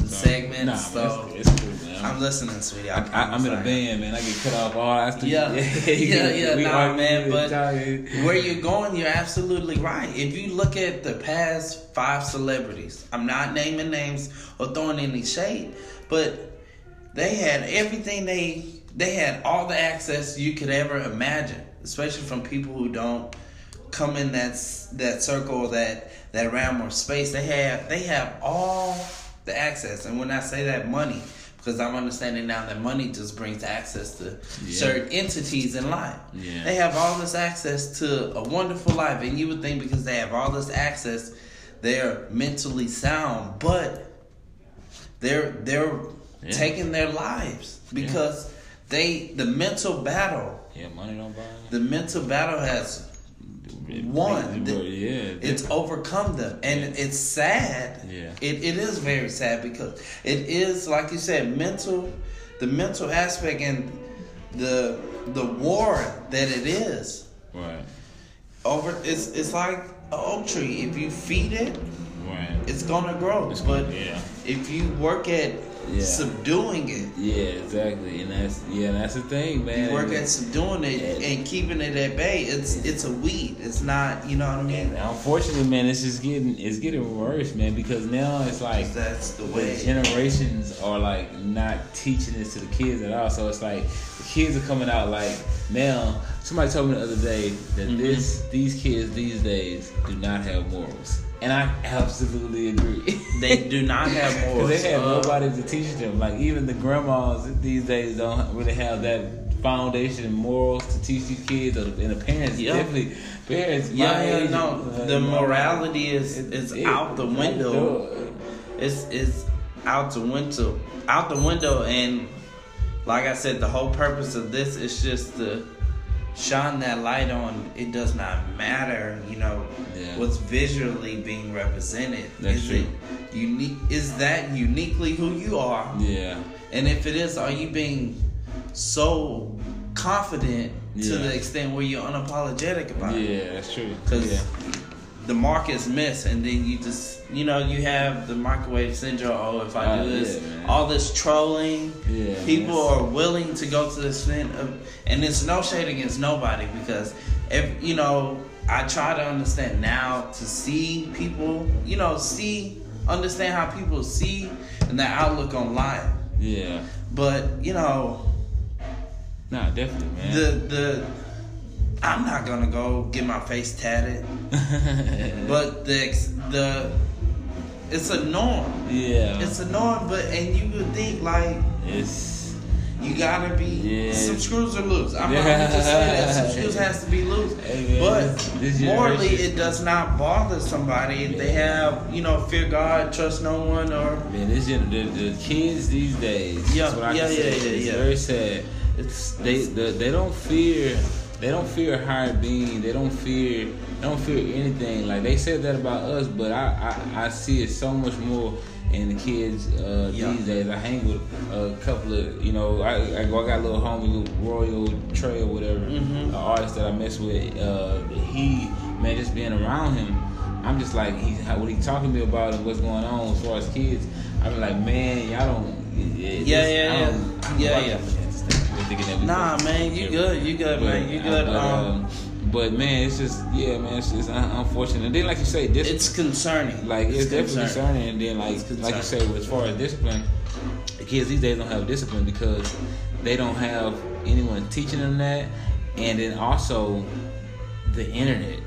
No, segments. Nah, so man, it's, it's cool, man. I'm listening, sweetie. I, I, I, I'm in a band, man. I get cut off all. I Yeah. Yeah, yeah, we nah, man, but. Where you're going, you're absolutely right. If you look at the past five celebrities, I'm not naming names or throwing any shade, but they had everything they they had all the access you could ever imagine, especially from people who don't come in that that circle that that realm or space. They have they have all the access, and when I say that money. Because I'm understanding now that money just brings access to Yeah. certain entities in life. Yeah. They have all this access to a wonderful life, and you would think because they have all this access, they're mentally sound, but they're they're Yeah. taking their lives because they the mental battle, Yeah, money don't buy. the mental battle has One, the- yeah, it's overcome them, and it's sad. Yeah. It it is very sad because it is like you said, mental, the mental aspect and the the war that it is right, over it's it's like an oak tree. If you feed it, right. it's gonna grow. It's but yeah. if you work at Yeah. subduing it, Yeah, exactly, and that's yeah, that's the thing, man. you work at subduing it And- and keeping it at bay. It's it's a weed. It's not. You know what I mean? And unfortunately, man, it's just getting it's getting worse, man. Because now it's like That's the the way. generations are like not teaching this to the kids at all. So it's like the kids are coming out like now. Somebody told me the other day that Mhm. this these kids these days do not have morals, and I absolutely agree. They do not have morals. they have Uh, nobody to teach them. Like even the grandmas these days don't really have that foundation and morals to teach these kids, or the, and the parents Yeah. definitely parents. Yeah, yeah, age, no. uh, The morality is is it- out the window. It's it's out the window, out the window, and like I said, the whole purpose of this is just to shine that light on. It does not matter, you know, Yeah. what's visually being represented. That's is true. it unique? Is that uniquely who you are? Yeah, And if it is, are you being so confident to the extent where you're unapologetic about it? yeah, that's true. Because yeah. The mark is missed, and then you just, you know, you have the microwave syndrome. Oh, if I Oh, do this, yeah, all this trolling, Yeah, people that's- are willing to go to the extent of, and it's no shade against nobody because, if you know, I try to understand now to see people, you know, see, understand how people see and their outlook on life. Yeah, But you know, nah, definitely, man. the the I'm not gonna go get my face tatted. But the the it's a norm. yeah, It's a norm, but and you would think like it's you gotta be Yeah. some screws are loose. I'm not gonna just say that some screws has to be loose. But morally, it does not bother somebody if they have you know fear God, trust no one, or man. This the, the kids these days. Yeah, that's what I yeah, yeah, say. yeah, It's yeah. very sad. It's they the, they don't fear they don't fear higher being. They don't fear they don't fear anything. Like they said that about us, but I I, I see it so much more in the kids uh, Yeah. these days. I hang with a couple of you know I I, I got a little homie Royal Trey or whatever, Mhm. an artist that I mess with. Uh, he man, just being around him. I'm just like he what he talking to me about and what's going on as far as kids. I'm like, man, y'all don't. Yeah, it's- yeah, yeah. don't- I don't Yeah, yeah. That much. We're thinking that we Nah, man, you good, you good, man, you But, good. uh, Um, but man, it's just yeah, man, it's, it's un- unfortunate. And then, like you say, this It's concerning. like it's, definitely concerning. And then, like like you say, as far as discipline, the kids these days don't have discipline because they don't have anyone teaching them that, and then also the internet.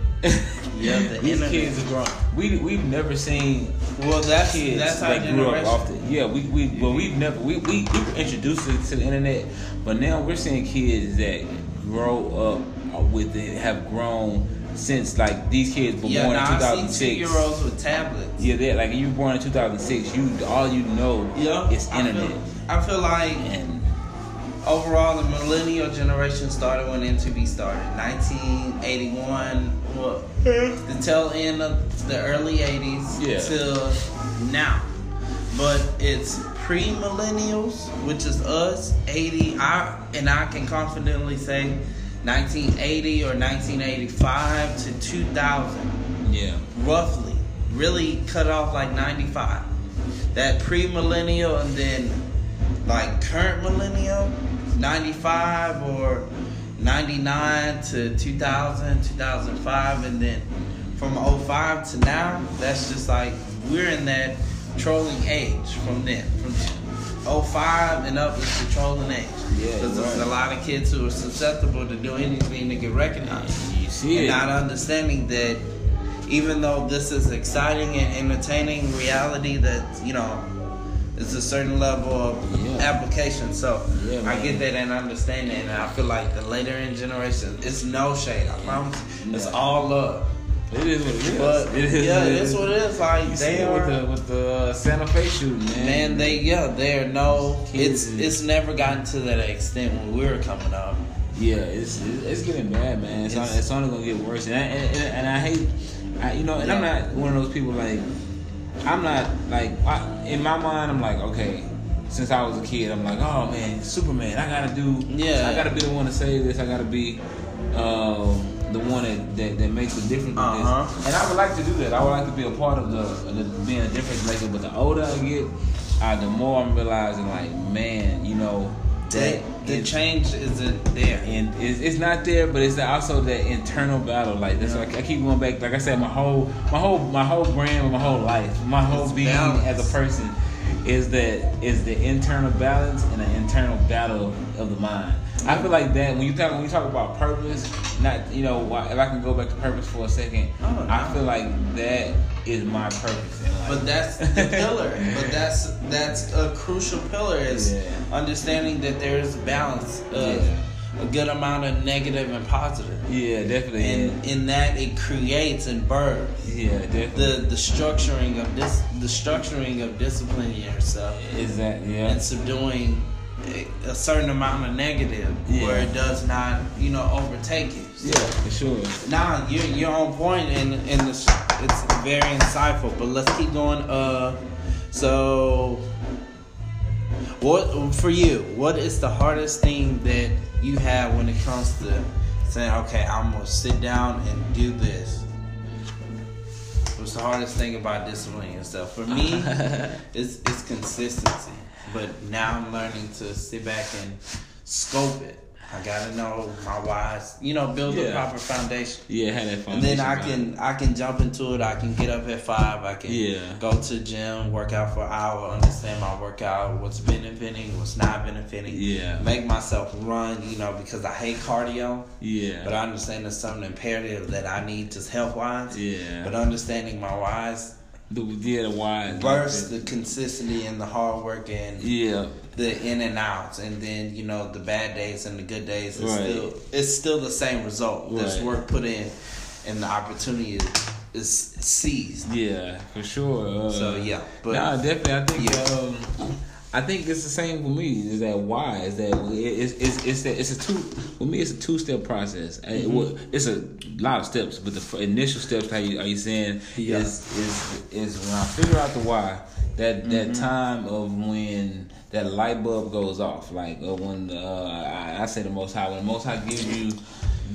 Yeah, the these internet. kids are grown. We we've never seen Well, that's kids that's our that grew up the yeah we we well we've never we, we, we were introduced to the internet but now we're seeing kids that grow up with it have grown since like these kids were Yeah, born now in I see 2006 two year olds with tablets. yeah they like you were born in 2006 you all you know Yeah, is I internet feel, I feel like and overall the millennial generation started when MTV started. 1981, well, hmm? the tail end of the early 80s Yeah. till now. But it's pre-millennials, which is us, 80. I and I can confidently say 1980 or 1985 to 2000 yeah roughly, really cut off like 95. That pre millennial and then like current millennial, 95 or 99 to 2000, 2005, and then from 05 to now, that's just like we're in that trolling age from then. From 05 and up is the trolling age. Yeah, Because there's a lot of kids who are susceptible to do anything to get recognized you see and it. not understanding that even though this is exciting and entertaining reality that you know it's a certain level of Yeah. application. So Yeah, i get that and understanding and i feel like the later in generation it's no shade. I promise it's all love it is what it is. But it is yeah it's is. what it is. Like you they it are with the with the uh, Santa Fe shooting man. Man they yeah they're no Kids. it's it's never gotten to that extent when we were coming up. Yeah, it's it's, it's getting bad, man. It's, It's- only, it's only gonna get worse, and I, and, and, and I hate, I, you know, and I'm not one of those people like, I'm not like I, in my mind, I'm like, okay, since I was a kid, I'm like, oh man, Superman, I gotta do, Yeah. I gotta be the one to save this, I gotta be, um, the one that, that, that makes a difference. Uh-huh. And I would like to do that. I would like to be a part of the, the being a difference maker. But the older I get, uh, the more I'm realizing, like, man, you know, that the, it- change isn't there and it's, it's not there, but it's also that internal battle. Like that's Yeah. why I keep going back. Like I said, my whole, my whole, my whole brand, my whole life, my whole It's being balance. as a person is that is the internal balance and the internal battle of the mind. I feel like that when you talk when you talk about purpose, not you know why- if I can go back to purpose for a second, Oh, I feel like that is my purpose. But that's the pillar. but that's that's a crucial pillar is Yeah. understanding that there is a balance of Yeah. a good amount of negative and positive. yeah, definitely. And in that it creates and births yeah, definitely. the the structuring of this the structuring of disciplining yourself is that yeah? and subduing a, certain amount of negative Yeah. where it does not, you know, overtake it. So, yeah, for sure. Nah, you're you're on point and and it's, it's very insightful. But let's keep going. Uh, so what for you? What is the hardest thing that you have when it comes to saying, okay, I'm gonna sit down and do this? What's the hardest thing about disciplining yourself? For me, it's it's consistency. But now I'm learning to sit back and scope it. I gotta know my whys. You know, build a proper foundation. Yeah, had that fun. And then I can I can jump into it. I can get up at five. I can Yeah. go to gym, work out for an hour, understand my workout, what's benefiting, what's not benefiting. Yeah. Make myself run, you know, because I hate cardio. Yeah. But I understand there's something imperative that I need just health wise. Yeah. But understanding my whys, the yeah the wise burst the consistency and the hard work and Yeah. the in and outs, and then you know the bad days and the good days. It's Right. still it's still the same result. Right. work put in, and the opportunity is, is seized. Yeah, for sure. Uh, So yeah, but nah, definitely. I think. Yeah. Um, I think it's the same for me. Is that why? Is that it's it's it's that it's a two for me. It's a two step process. Uh, Mm-hmm. it's a lot of steps, but the initial steps, how you are you saying, Yeah. is is is when I figure out the why. That that Mm-hmm. time of when that light bulb goes off, like uh, when uh, I, I say the Most High, when the Most High gives you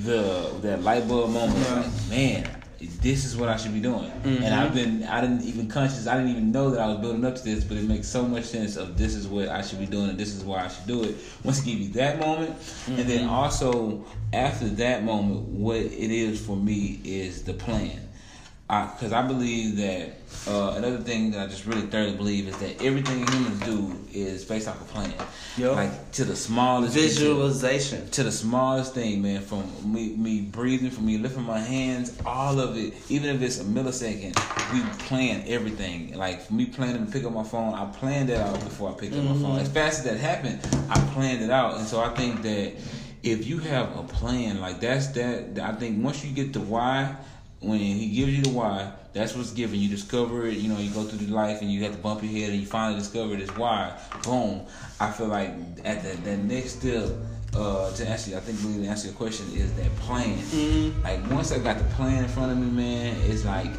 the that light bulb moment, Yeah. like man, this is what I should be doing. Mm-hmm. And I've been, I didn't even conscious, I didn't even know that I was building up to this, but it makes so much sense of this is what I should be doing and this is why I should do it. Once give you that moment, and then Mm-hmm. also after that moment, what it is for me is the plan. Because I, believe that uh, another thing that I just really thoroughly believe is that everything humans do is based off a plan. Yup. Like to the smallest Visualization. to the smallest thing, man. From me, me breathing, from me lifting my hands, all of it. Even if it's a millisecond, we plan everything. Like for me planning to pick up my phone, I planned that out before I picked up my phone. As fast as that happened, I planned it out, and so I think that if you have a plan, like that's that. I think once you get the why, when he gives you the why, that's what's given. You discover it. You know, you go through the life and you have to bump your head, and you finally discover this why. Boom. I feel like at that that next step. Uh, to answer, I think really to answer your question is that plan. Mm-hmm. Like once I got the plan in front of me, man, it's like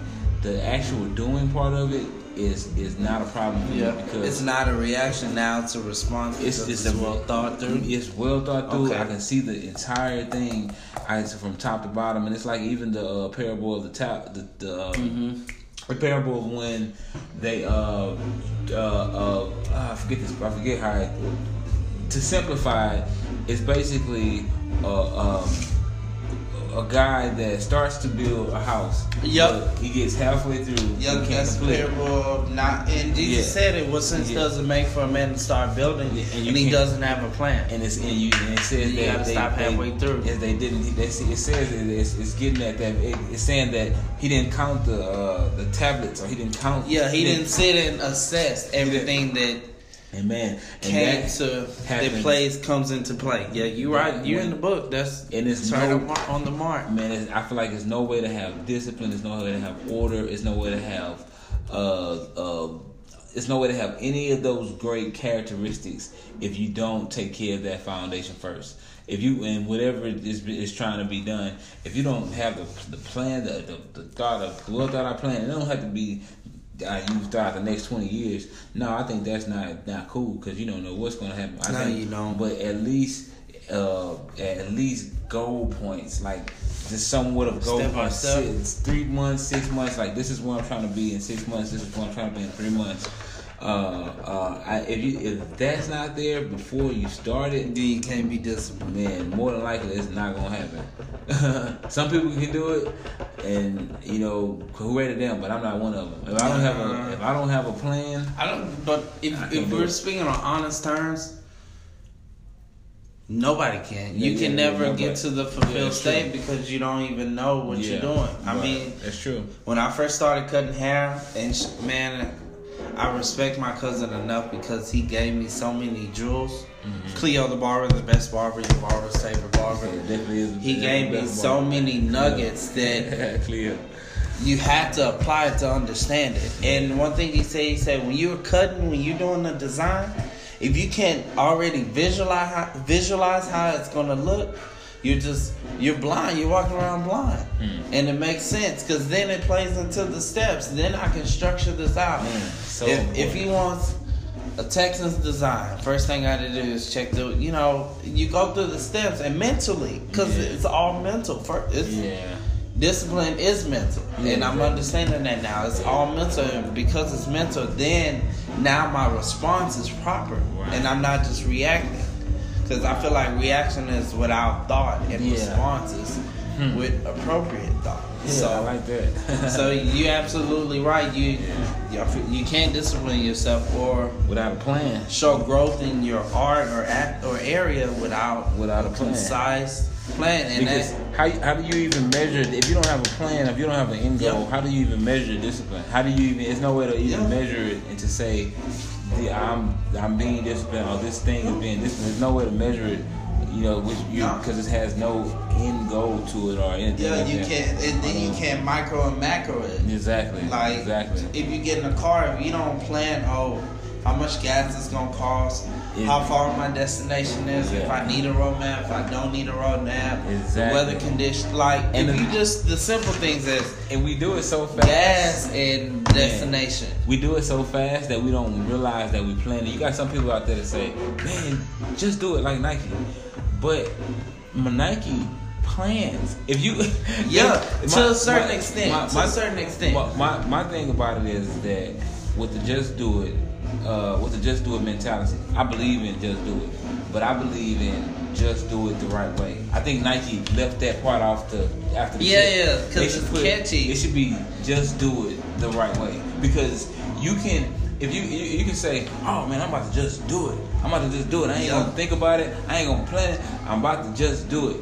the actual doing part of it is is not a problem for Yeah, me because it's not a reaction now; to a response. it's it's it's well thought through. It's well thought through. Okay. I can see the entire thing, I from top to bottom, and it's like even the uh, parable of the top, the the, um, Mm-hmm. the parable of when they uh uh uh I forget this, I forget how. It, to simplify, it's basically uh, um, a guy that starts to build a house. Yep. He gets halfway through. Yep, he that's parable not. And Jesus Yeah. said it. What sense Yeah. does it make for a man to start building and and, he doesn't have a plan? and it's and you and it says You that gotta they, stop they- halfway through. Yes, they didn't. They, it says it, it's, it's getting at that. It, it's saying that he didn't count the uh, the tablets or he didn't count. yeah, he didn't sit and assess everything that And man, and came that, that plays comes into play. Yeah, you right. You're in the book. That's And it's right no- on on the mark. man, it's, I feel like there's no way to have discipline. There's no way to have order. There's no way to have uh uh. There's no way to have any of those great characteristics if you don't take care of that foundation first. If you and whatever is is trying to be done, if you don't have the the plan, the the, the thought of well thought out plan, it don't have to be uh, you throughout the next twenty years. No, I think that's not not cool because you don't know what's going to happen. I No, think, you don't. But at least uh, at least goal points like just somewhat of goal Step points. Six, three months, six months. Like this is where I'm trying to be in six months. This is where I'm trying to be in three months. Uh, uh, I, if you if that's not there before you start it, Then you can't be disciplined. man, more than likely it's not gonna happen. Some people can do it, and you know, hooray to them. But I'm not one of them. If I don't have a if I don't have a plan, I don't. But if if we're it. speaking on honest terms, nobody can. You Yeah, can yeah, never nobody. get to the fulfilled state because you don't even know what yeah, you're doing. I right. mean, that's true. when I first started cutting hair, and sh- man, I respect my cousin enough because he gave me so many jewels. Mm-hmm. Cleo the barber, the best barber, your barber's favorite barber. Is. He gave me so many nuggets that clear. you have to apply it to understand it. And one thing he said, he said, when you're cutting, when you're doing the design, if you can't already visualize how, visualize how it's gonna look, you're just you're blind. You're walking around blind, Hmm. and it makes sense because then it plays into the steps. Then I can structure this out. Man, so if, if he wants a Texans design, first thing I had to do is check the. You know, you go through the steps and mentally because Yeah. it's all mental. First, it's, Yeah. discipline is mental and i'm understanding that now it's all mental and because it's mental then now my response is proper Right. and i'm not just reacting because i feel like reaction is without thought and Yeah. response is hmm. with appropriate thought Yeah, so I like that. so you're absolutely right you you can't discipline yourself or without a plan, show growth in your art or act or area without Without a plan. concise plan and because that how how do you even measure if you don't have a plan? If you don't have an end goal, Yeah. how do you even measure discipline? How do you even? There's no way to even Yeah. measure it and to say, the, I'm I'm being disciplined or this thing is being disciplined. There's no way to measure it. You know, which you No. because it has no end goal to it or anything. yeah like you that. can't and then you Um, can't micro and macro it Exactly. Like exactly. if you get in a car, if you don't plan, oh, how much gas it's gonna cost, Yeah. how far my destination is, if I need a road map, if I don't need a road map, the Exactly. weather condition, like And if the- you just the simple things is, And we do it so fast. gas and destination. We do it so fast that we don't realize that we plan it. You got some people out there that say, "Man, just do it like Nike," but my Nike plans. If you Yeah, if- to a certain extent, to a certain extent. My, my my thing about it is that with the just do it, uh, with the just do it mentality, I believe in just do it, but I believe in just do it the right way. I think Nike left that part off the after the Yeah, yeah, 'cause They it's should catchy. It should be just do it the right way because you can. If you, you you can say, oh man, I'm about to just do it. I'm about to just do it. I ain't Yeah. gonna think about it. I ain't gonna plan it. I'm about to just do it.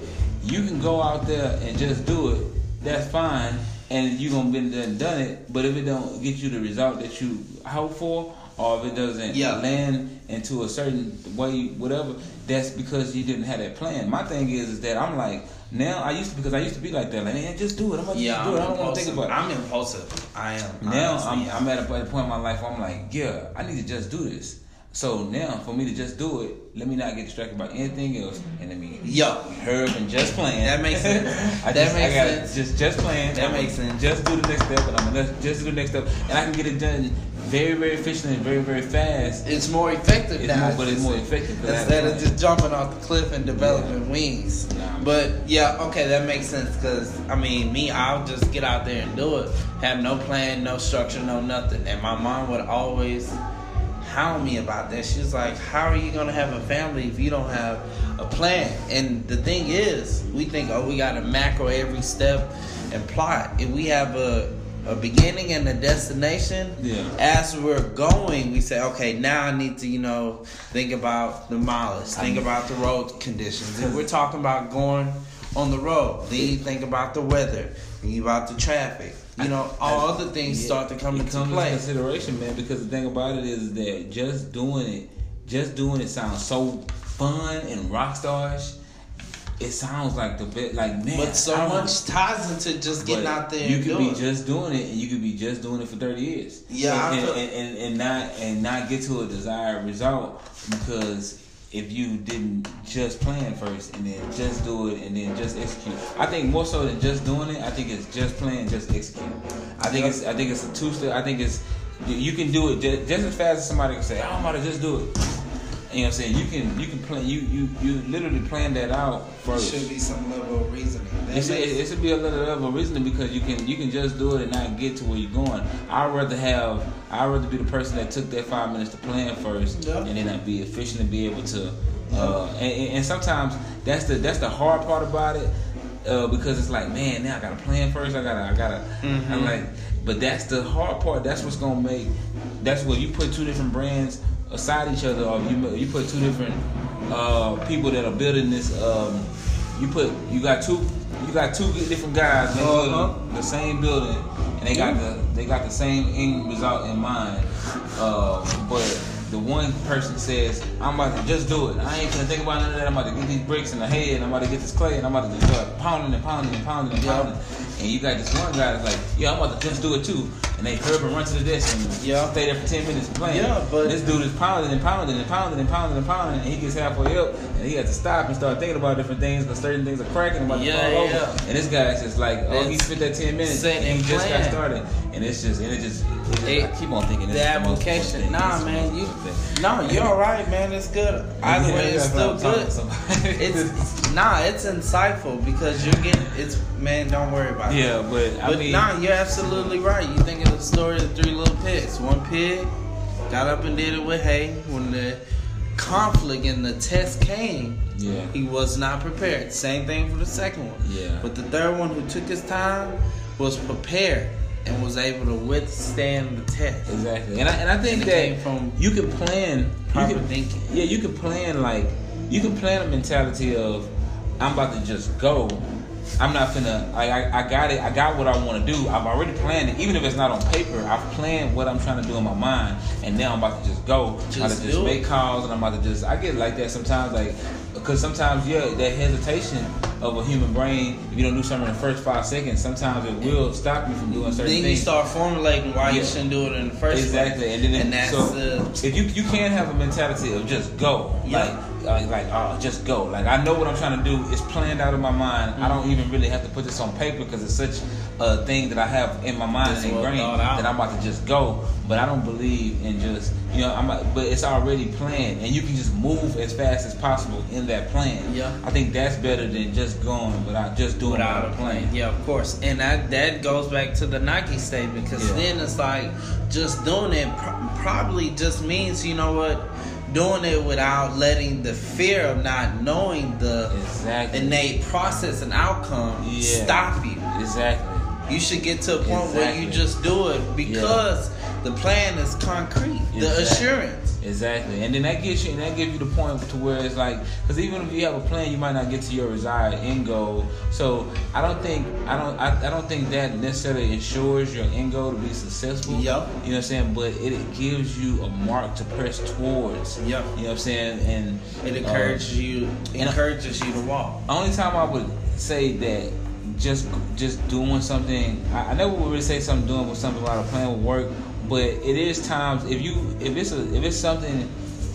You can go out there and just do it. That's fine, and you gonna been done done it. But if it don't get you the result that you hope for, or if it doesn't Yeah. land into a certain way, whatever, that's because you didn't have that plan. My thing is, is that I'm like now I used to because I used to be like that. Like man, just do it. I'm to Yeah, do I'm it. I don't want to think about it. I'm impulsive. I am. Now honestly, I'm. I'm at a, point in my life where I'm like, yeah, I need to just do this. So now for me to just do it, let me not get distracted by anything else, and let me Yo. herb and just plan. That makes sense. I That just, makes I gotta sense. Just just plan. That I'm makes sense. Just do the next step, and I'm gonna just do the next step, and I can get it done very very efficient and very very fast. It's more effective It's now. more, but it's more effective Instead of just jumping off the cliff and developing wings. Yeah. But yeah, okay, that makes sense. Cause I mean, me, I'll just get out there and do it. Have no plan, no structure, no nothing. And my mom would always hound me about that. She's like, "How are you gonna have a family if you don't have a plan?" And the thing is, we think, "Oh, we got to macro every step and plot." If we have a a beginning and a destination, Yeah. as we're going, we say, okay, now I need to, you know, think about the mileage, think about the road conditions. If we're talking about going on the road, then you think about the weather, think about the traffic. You know, all other things Yeah, start to come into comes play. consideration, man. Because the thing about it is that just doing it, just doing it sounds so fun and rock starish. It sounds like the bit, like man. But so much ties into just getting out there You could be just doing it, and you could be just doing it for thirty years. Yeah, and, and, and, and not and not get to a desired result because if you didn't just plan first and then just do it and then just execute. I think more so than just doing it. I think it's just plan, just execute. I think Yeah. it's I think it's a two step. I think it's you can do it just, just as fast as somebody can say, "Oh, I'm about to just do it." You know what I'm saying? You can you can plan you you you literally plan that out There first. should be some level of reasoning. That It should, makes- it should be a little level of reasoning because you can you can just do it and not get to where you're going. I'd rather have I'd rather be the person that took that five minutes to plan first Yeah. and then I'd be efficient and be able to. Uh, and, and and sometimes that's the that's the hard part about it uh, because it's like man now I gotta plan first I gotta I gotta Mhm. I'm like but that's the hard part that's what's gonna make that's where you put two different brands aside each other or you you put two different uh, people that are building this um, you put you got two you got two different guys that Uh-huh. the same building and they got the they got the same end result in mind. Uh, but the one person says I'm about to just do it. I ain't gonna think about none of that. I'm about to get these bricks in the head I'm about to get this clay and I'm about to just start pounding and pounding and pounding and pounding. And you got this one guy that's like yeah I'm about to just do it too and they hurry up and run to the desk and Yeah. stay there for 10 minutes playing. Yeah, but- this dude is pounding and pounding and pounding and pounding and pounding and he gets halfway up and he has to stop and start thinking about different things because certain things are cracking about to Yeah, fall over. and this guy's just like oh he spent that 10 minutes set and he just got started. And it's just and it just, it just It- I keep on thinking the this is the application. Nah, man, you. No, you're all right, man. It's good. Either way, it's still good. It's nah, it's insightful because you're getting. It's man, don't worry about it. yeah, but I But mean, nah, you're absolutely right. You think of the story of three little pigs. One pig got up and did it with hay. When the conflict and the test came, yeah, he was not prepared. Same thing for the second one. Yeah. But the third one, who took his time, was prepared and was able to withstand the test. exactly. And I and I think that from you can plan proper you can, thinking. Yeah, you can plan like you can plan a mentality of I'm about to just go. I'm not finna. I, I I got it. I got what I want to do. I've already planned it. Even if it's not on paper, I've planned what I'm trying to do in my mind, and now I'm about to just go. I'm about Just to just make calls, and I'm about to just. I get like that sometimes, like because sometimes yeah, that hesitation of a human brain. If you don't do something in the first five seconds, sometimes it will stop you from doing certain things. Then you start formulating why you shouldn't do it in the first Exactly, place. and then and that's so the if you you can't have a mentality of just go, Yeah. like like like oh just go. Like I know what I'm trying to do. It's planned out in my mind. Mm-hmm. I don't even really have to put this on paper because it's such a thing that I have in my mind and ingrained that I'm about to just go. But I don't believe in just you know I'm. But it's already planned, and you can just move as fast as possible in that plan. Yeah, I think that's better than just going without just doing without a plan. Yeah, of course, and that that goes back to the Nike statement because yeah. then it's like just doing it probably just means you know what doing it without letting the fear of not knowing the exactly. innate process and outcome yeah. stop you. Exactly. You should get to a point exactly. where you just do it because yeah. the plan is concrete. Exactly. The assurance. Exactly, and then that gets you, and that gives you the point to where it's like, because even if you have a plan, you might not get to your desired end goal. So I don't think, I don't, I, I don't think that necessarily ensures your end goal to be successful. Yep. You know what I'm saying? But it, it gives you a mark to press towards. Yep. You know what I'm saying? And it encourages uh, you, encourages you to walk. Only time I would say that just just doing something. I, I never would really say something doing with something without a plan would work. But it is times if you if it's a if it's something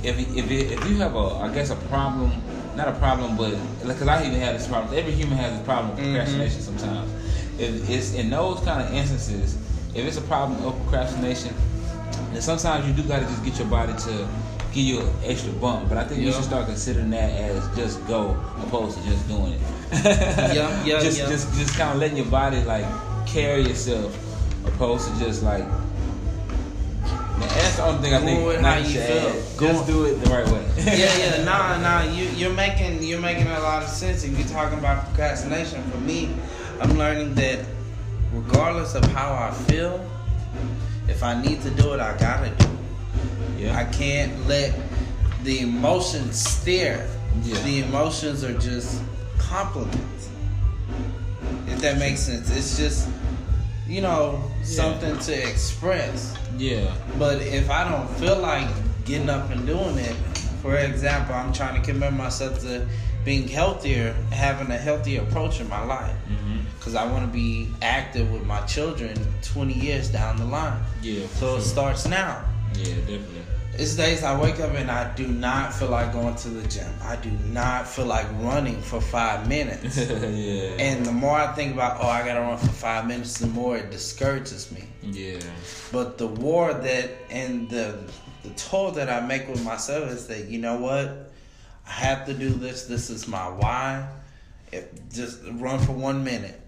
if if it, if you have a I guess a problem not a problem but because I even have this problem every human has this problem with mm-hmm. procrastination mm-hmm. sometimes if it's in those kind of instances if it's a problem of procrastination then sometimes you do got to just get your body to give you an extra bump but I think yeah. you should start considering that as just go opposed to just doing it yeah yeah just yeah. just just kind of letting your body like carry yourself opposed to just like that's the only thing I think. With how you feel. Just do it the right way. yeah, yeah. Nah, nah. You you're making you're making a lot of sense. If you're talking about procrastination, for me, I'm learning that regardless of how I feel, if I need to do it, I gotta do it. Yeah. I can't let the emotions steer. Yeah. The emotions are just compliments. If that makes sense. It's just you know, yeah. something to express. Yeah. But if I don't feel like getting up and doing it, for example, I'm trying to commit myself to being healthier, having a healthier approach in my life. Because mm-hmm. I want to be active with my children 20 years down the line. Yeah. So sure. it starts now. Yeah, definitely. It's days I wake up and I do not feel like going to the gym. I do not feel like running for five minutes. yeah. And the more I think about, oh, I gotta run for five minutes, the more it discourages me. Yeah. But the war that and the the toll that I make with myself is that you know what, I have to do this. This is my why. If just run for one minute.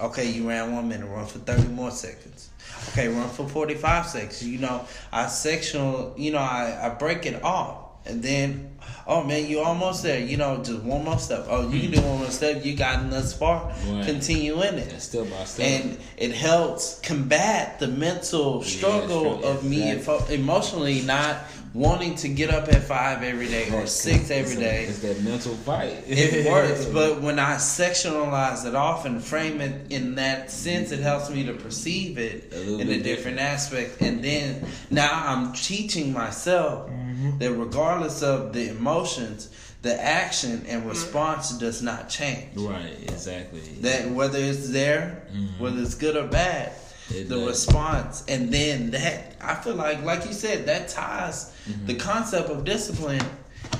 Okay, you ran one minute. Run for thirty more seconds Okay, run for 45 seconds. You know, I sectional, you know, I, I break it off. And then, oh man, you almost there. You know, just one more step. Oh, you can do one more step. You got thus far. Right. Continue in it. Still by step. And it helps combat the mental struggle yeah, of exactly. me emotionally not wanting to get up at five every day or six every day. It's that mental fight. it works, but when I sectionalize it off and frame it in that sense, it helps me to perceive it a in a different, different, aspect. And then now I'm teaching myself mm-hmm. that regardless of the emotions, the action and response does not change. Right, exactly. That whether it's there, mm-hmm. whether it's good or bad, it the does. response, and then that I feel like, like you said, that ties mm-hmm. the concept of discipline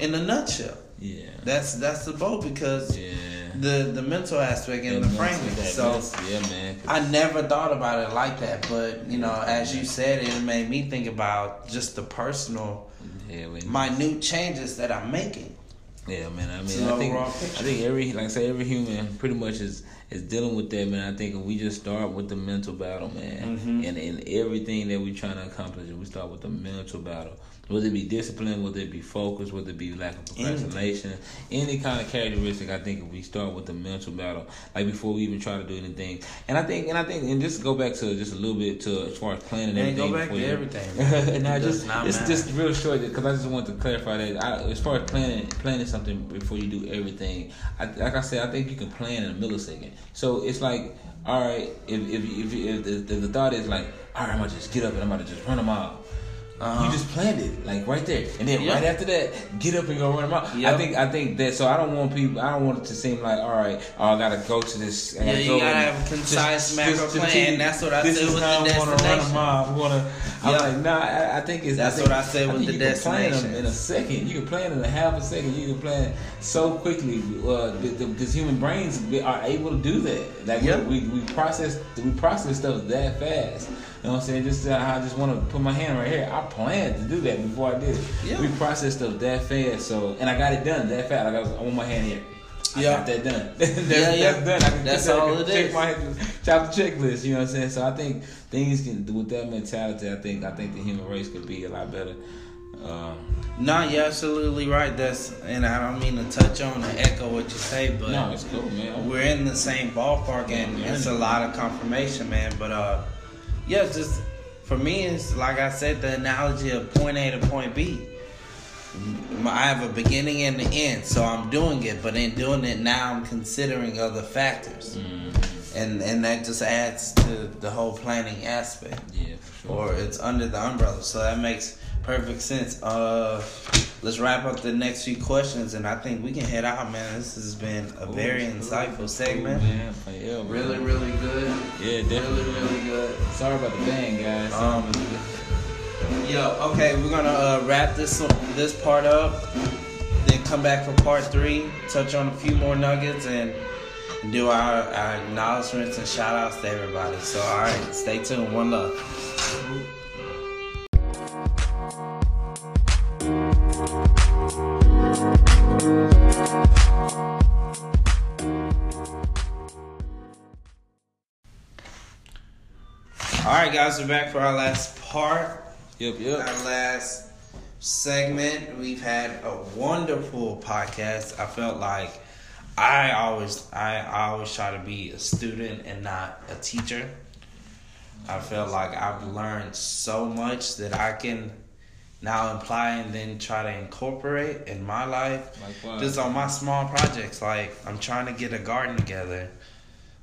in a nutshell. Yeah, that's that's the boat because yeah. the the mental aspect and the framing. So yeah, man. I never thought about it like that, but you know, as you said, it made me think about just the personal, yeah, minute changes that I'm making. Yeah, man. I mean, I think I think every like I say every human pretty much is is dealing with that, man. I think if we just start with the mental battle, man, mm-hmm. and in everything that we're trying to accomplish, we start with the mental battle. Whether it be discipline, whether it be focus, whether it be lack of procrastination, any kind of characteristic, I think if we start with the mental battle, like before we even try to do anything, and I think, and I think, and just go back to just a little bit to as far as planning and everything. Go back to you, everything. and I just, it's matter. just real short because I just want to clarify that I, as far as planning, planning something before you do everything. I, like I said, I think you can plan in a millisecond. So it's like, all right, if if if, if, if the, the thought is like, all right, I'm gonna just get up and I'm gonna just run a mile Uh-huh. You just planned it, like right there, and then Yep. right after that, get up and go run them out. I think I think that. So I don't want people. I don't want it to seem like, all right, oh, I gotta go to this. I Yeah, you go gotta have a concise macro to plan. That's what I this said is with how the I'm gonna run them destination. off. I'm gonna. I'm Yep. like, nah. I, I think it's. That's I think, what I said with think the you can plan them in a second. You can plan in a half a second. You can plan so quickly uh, because human brains are able to do that. Like Yep. we, we process we process stuff that fast. You know what I'm saying? Just uh, I just want to put my hand right here. I planned to do that before I did it. Yeah. We processed stuff that fast. So and I got it done that fast. Like I, was, I want my hand here. I Yeah. got that done. that's, Yeah, yeah. that's done. I can That's I all can it check is. My, chop the checklist. You know what I'm saying? So I think things can do with that mentality. I think I think the human race could be a lot better. Um, No, you're absolutely right. That's and I don't mean to touch on and echo what you say, but no, it's cool, man. we're in the same ballpark and Yeah. it's a lot of confirmation, man. But uh, yeah, just for me, it's like I said, the analogy of point A to point B. I have a beginning and an end, so I'm doing it. But in doing it now, I'm considering other factors, Mm, and and that just adds to the whole planning aspect. yeah, for sure. or it's under the umbrella. So that makes perfect sense. Uh, let's wrap up the next few questions, and I think we can head out, man. This has been a very insightful cool, segment. man. Yeah, man. Really, really good. Yeah, definitely. Really, really good. Sorry about the bang, guys. Um, Yo, okay, we're gonna uh, wrap this this part up, then come back for part three, touch on a few more nuggets, and do our, our acknowledgments and shout outs to everybody. So, all right, stay tuned. One love. All right, guys, we're back for our last part. Yep, yep. Our last segment. We've had a wonderful podcast. I felt like I always, I, I always try to be a student and not a teacher. I felt like I've learned so much that I can now apply and then try to incorporate in my life. Likewise. Just on my small projects, like I'm trying to get a garden together.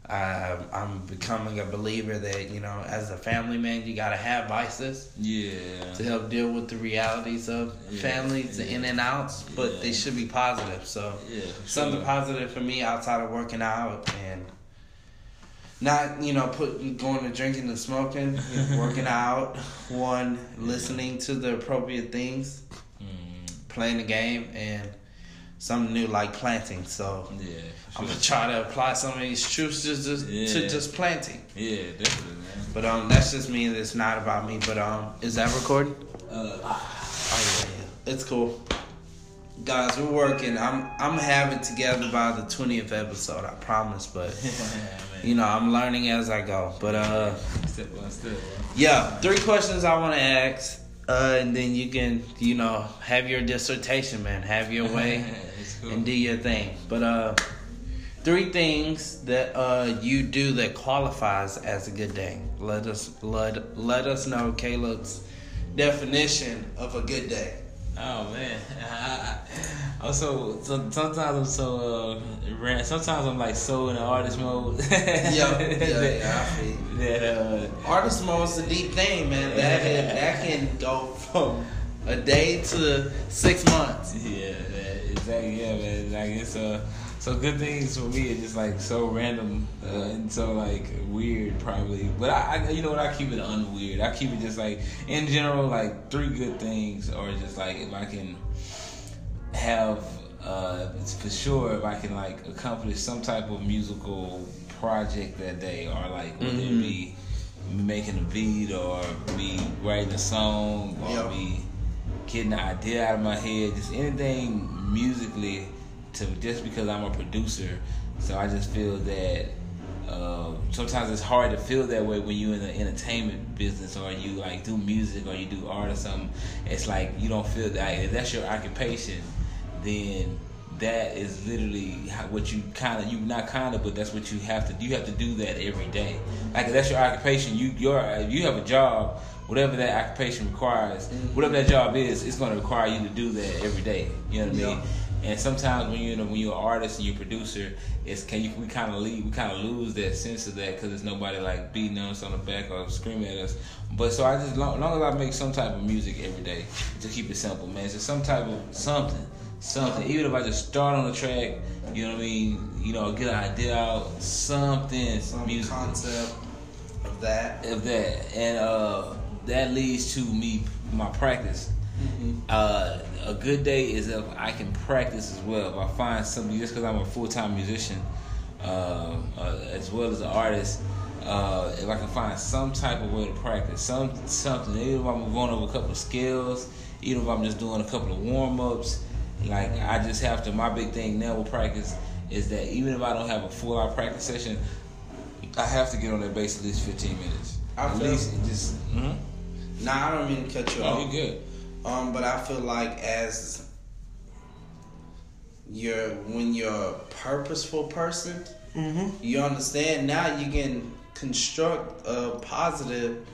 Um, I'm becoming a believer that you know, as a family man, you gotta have vices Yeah. to help deal with the realities of Yeah, families, the yeah. in and outs, but Yeah. they should be positive. So Yeah. for something positive for me outside of working out and not you know put going to drinking and smoking, working out. One listening to the appropriate things, Mm, playing the game, and something new like planting. So yeah. For I'm gonna try to apply some of these truths just to, Yeah. to just planting. Yeah, definitely, man. But um, that's just me. It's not about me. But um, is that recording? Uh, Oh yeah, yeah. It's cool. Guys, we're working. I'm I'm having together by the twentieth episode. I promise. But you know, I'm learning as I go. But uh, step by step. bro. yeah, three questions I want to ask, uh, and then you can you know have your dissertation, man. Have your way Cool. and do your thing. But uh, three things that uh you do that qualifies as a good day. Let us let let us know Caleb's definition of a good day. Oh man, I'm so, so sometimes I'm so uh. Sometimes I'm like so in the artist mode. yeah, yeah, yeah. I feel that uh, Artist is a deep thing, man. That can, that can go from a day to six months. yeah, exactly. Yeah, man. Like it's uh, so good things for me. It's just like so random uh, and so like weird, probably. But I, I, you know what? I keep it unweird. I keep it just like in general, like three good things, or just like if I can have uh it's for sure if I can like accomplish some type of musical project that day or like whether it Mhm. be making a beat or me writing a song or Yeah. me getting an idea out of my head just anything musically to just because I'm a producer so I just feel that uh, sometimes it's hard to feel that way when you're in the entertainment business or you like do music or you do art or something. It's like you don't feel that if that's your occupation, then that is literally what you kind of you not kind of but that's what you have to you have to do that every day. Like if that's your occupation, you your you have a job. Whatever that occupation requires, whatever that job is, it's going to require you to do that every day. You know what I mean? Yeah. And sometimes when you know when you're an artist and you're a producer, it's can you we kind of leave we kind of lose that sense of that because there's nobody like beating us on the back or screaming at us. But so I just long, long as I make some type of music every day to keep it simple, man. It's just some type of something, something. Even if I just start on the track, you know what I mean. You know, get an idea out, something, Some music concept of that. of that, and uh, that leads to me my practice. Uh, a good day is if I can practice as well. If I find something, just because I'm a full time musician, uh, uh, as well as an artist, uh, if I can find some type of way to practice, some something, even if I'm going over a couple of skills, even if I'm just doing a couple of warm ups, like I just have to. My big thing now with practice is that even if I don't have a full hour practice session, I have to get on that bass at least 15 minutes. I at least just. mhm. Nah, I don't mean to cut you Oh, off. you good. Um, but I feel like as you're when you're a purposeful person, you understand now you can construct a positive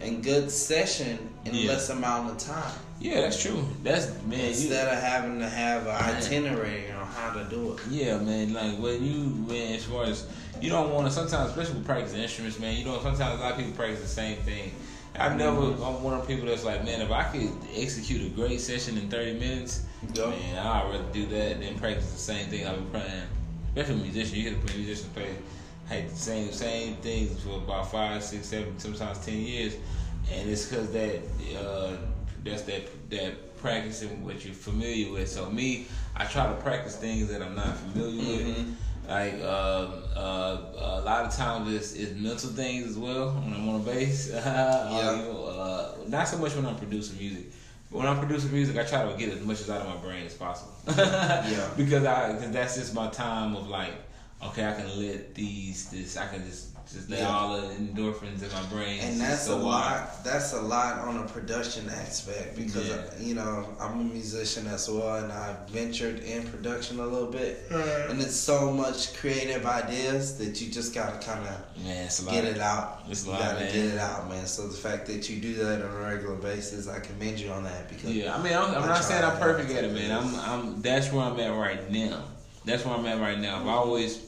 and good session in Yeah. less amount of time Yeah, that's true. That's man. You, instead of having to have an Man. itinerary on how to do it. yeah, man. Like when you, when as far as you don't want to. Sometimes, especially with practice instruments, man. You know, sometimes a lot of people practice the same thing. I've never. I'm one of the people that's like, man, if I could execute a great session in 30 minutes, Yup. man, I'd rather do that than practice the same thing I've been playing. Especially a musician, you get to play musicians play hey, the same same things for about five, six, seven, sometimes ten years, and it's because that uh, that's that that practicing what you're familiar with. So me, I try to practice things that I'm not familiar with. Like uh, uh, a lot of times it's, it's mental things as well when I'm on a bass. yeah. uh, not so much when I'm producing music. But when I'm producing music, I try to get as much as out of my brain as possible. Yeah. Because I, cause that's just my time of like, okay, I can let these, this, I can just, just let Yeah. all the endorphins in my brain. And that's go a wild. lot. That's a lot on a production aspect because Yeah. uh, you know I'm a musician as well, and I've ventured in production a little bit. And it's so much creative ideas that you just gotta kind of Man, it's a lot. get it out. It's a you lot, gotta man. get it out, man. So the fact that you do that on a regular basis, I commend you on that because Yeah, I mean, I'm, I'm I not saying I'm perfect at it, man. I'm, I'm. That's where I'm at right now. That's where I'm at right now. I've always,